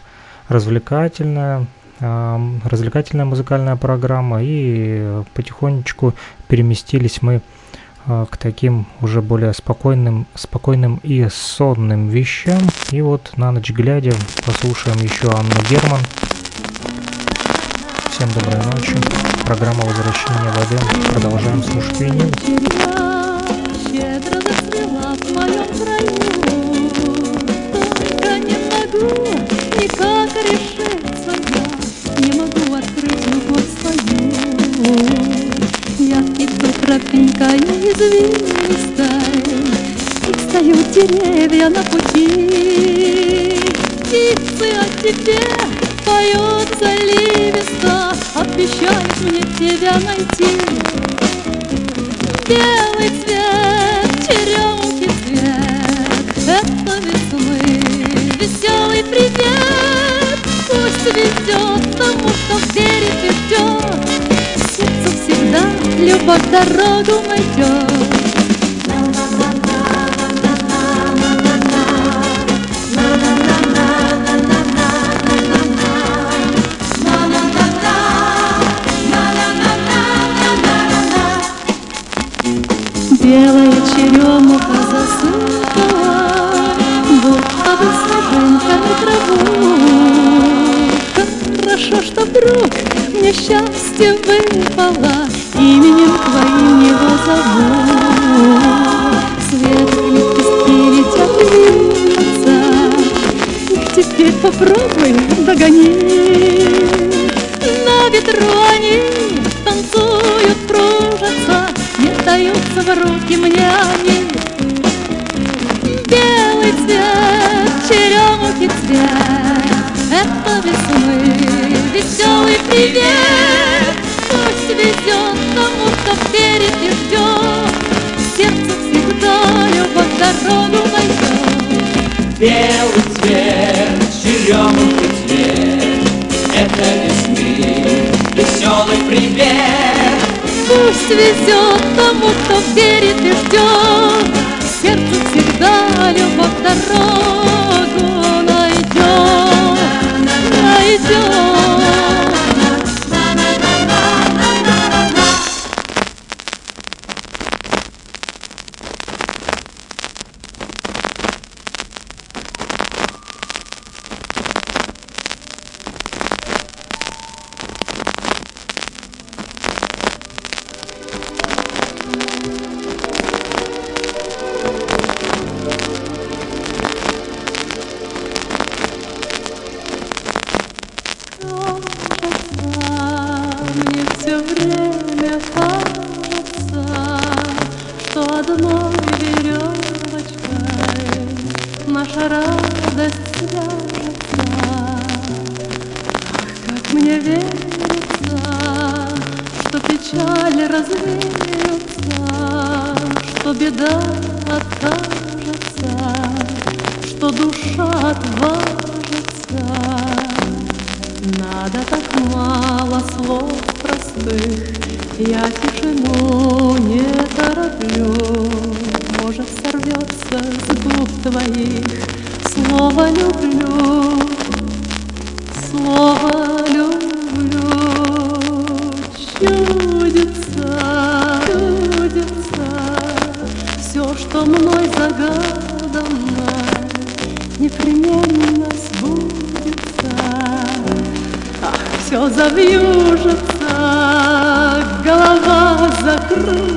развлекательное, развлекательная музыкальная программа, и потихонечку переместились мы к таким уже более спокойным, спокойным и сонным вещам. И вот на ночь глядя послушаем еще Анну Герман. Всем доброй ночи. Программа «Возвращение в Эдем». Продолжаем слушать винил. Щедро в моем краю, тропинка извилистая, И встают деревья на пути. Птицы о тебе поют заливисто, Обещают мне тебя найти. Белый цвет, черемухи цвет, Это весны веселый привет. Пусть везет тому, кто верит и ждет. Всегда любовь дорогу найдет. Белая черемуха засыпала, Будто бы снежинками траву. Хорошо, что вдруг мне счастье выпало, Именем твоим его зову. Светлые лепестки летят вьются, Их теперь попробуй догони. На ветру они танцуют, кружатся, Не даются в руки мне они. Белый цвет, черемухи цвет, Это весны веселый привет. Везет тому, кто верит и ждет, Сердцу всегда любовь дорогу найдет. Белый цвет, черемухи цвет, это весны веселый привет. Пусть везет тому, кто верит и ждет, Сердцу всегда любовь дорогу найдет, найдет. простых Я тишину не тороплю Может, сорвется с губ твоих Слово «люблю» Слово «люблю» Чудится, чудится Все, что мной загадано. Непременно сбудется. Ах, все завьюжится. 르르르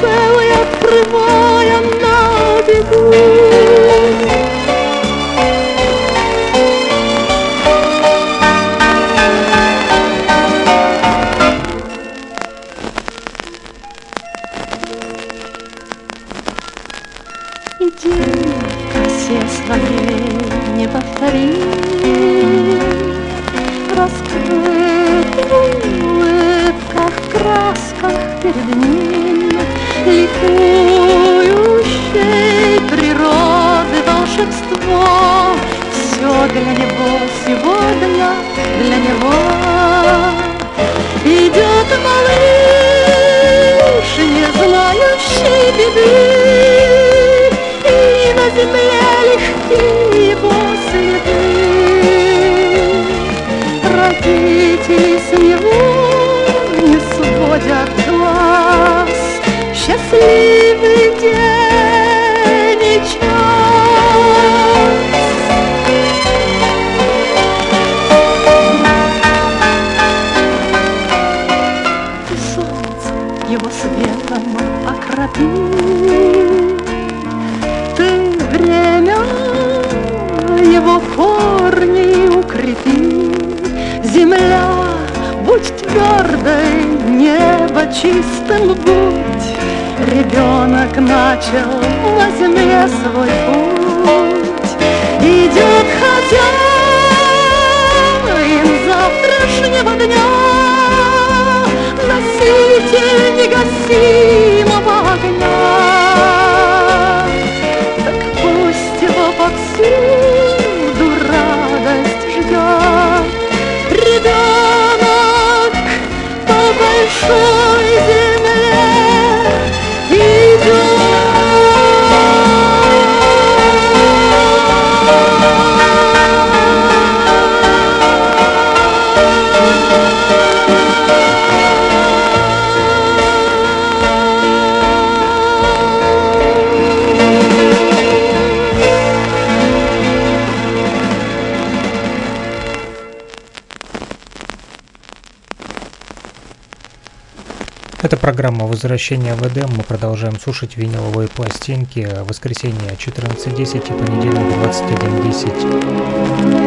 целый открывая Программа возвращения в Эдем. Мы продолжаем слушать виниловые пластинки. Воскресенье 14.10 и понедельник 21.10.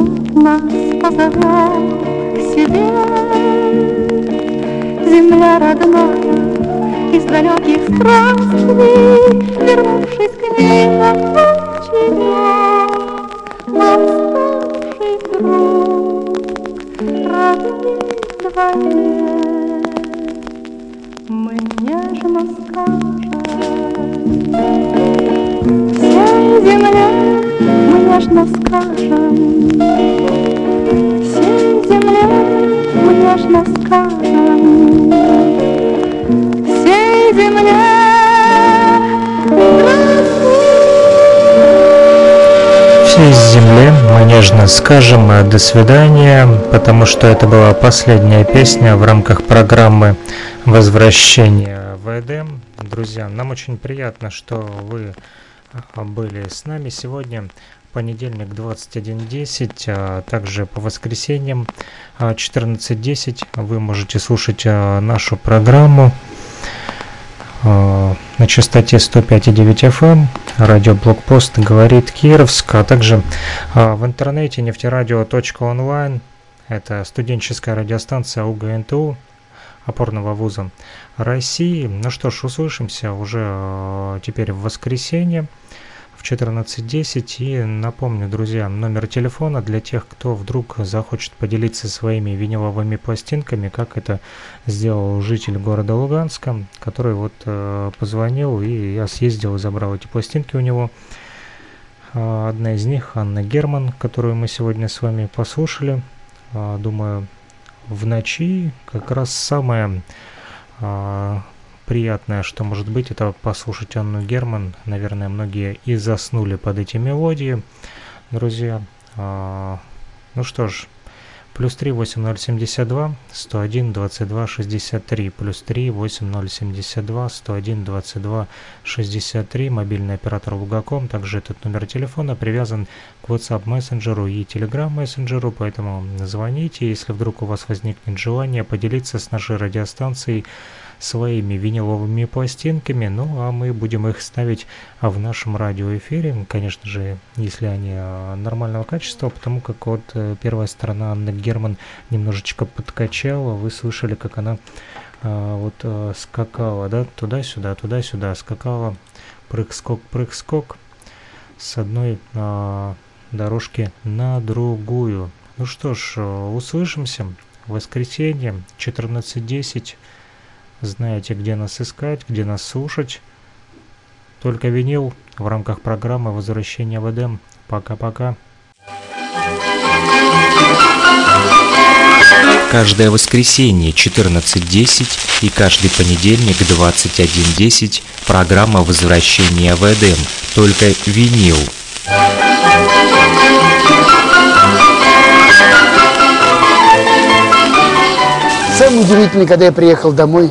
Он нас позовет к себе. Земля родная из далеких странствий, Вернувшись к ней на тебя, Нам ставший друг, родные дворец, Мы нежно скажем, Вся земля мы нежно скажем, нежно скажем всей земле. Всей земле мы нежно скажем э, «до свидания», потому что это была последняя песня в рамках программы «Возвращение в Эдем». Друзья, нам очень приятно, что вы а, были с нами сегодня. Понедельник 21.10, а также по воскресеньям а, 14.10 вы можете слушать а, нашу программу а, на частоте 105,9 FM. Радио Блокпост говорит Кировск, а также а, в интернете нефтерадио.онлайн. Это студенческая радиостанция УГНТУ опорного вуза России. Ну что ж, услышимся уже а, теперь в воскресенье в 14.10. И напомню, друзья, номер телефона для тех, кто вдруг захочет поделиться своими виниловыми пластинками, как это сделал житель города Луганска, который вот э, позвонил, и я съездил и забрал эти пластинки у него. А, Одна из них Анна Герман, которую мы сегодня с вами послушали. А, Думаю, в ночи как раз самое а, приятное, что может быть, это послушать Анну Герман. Наверное, многие и заснули под эти мелодии. Друзья, а, ну что ж, плюс 3 8072 101 22 63 плюс 3 8072 101 22 63 мобильный оператор Лугаком. Также этот номер телефона привязан к WhatsApp мессенджеру и Telegram мессенджеру поэтому звоните. Если вдруг у вас возникнет желание поделиться с нашей радиостанцией своими виниловыми пластинками, ну а мы будем их ставить в нашем радиоэфире, конечно же, если они а, нормального качества, потому как вот э, первая сторона Анны Герман немножечко подкачала, вы слышали, как она а, вот а, скакала, да, туда-сюда, туда-сюда, скакала, прыг-скок, прыг-скок с одной а, дорожки на другую. Ну что ж, э, услышимся в воскресенье 14.10 знаете, где нас искать, где нас слушать. Только винил в рамках программы «Возвращение в Эдем». Пока-пока. Каждое воскресенье 14.10 и каждый понедельник 21.10 программа «Возвращение в Эдем». Только винил. Самое удивительное, когда я приехал домой,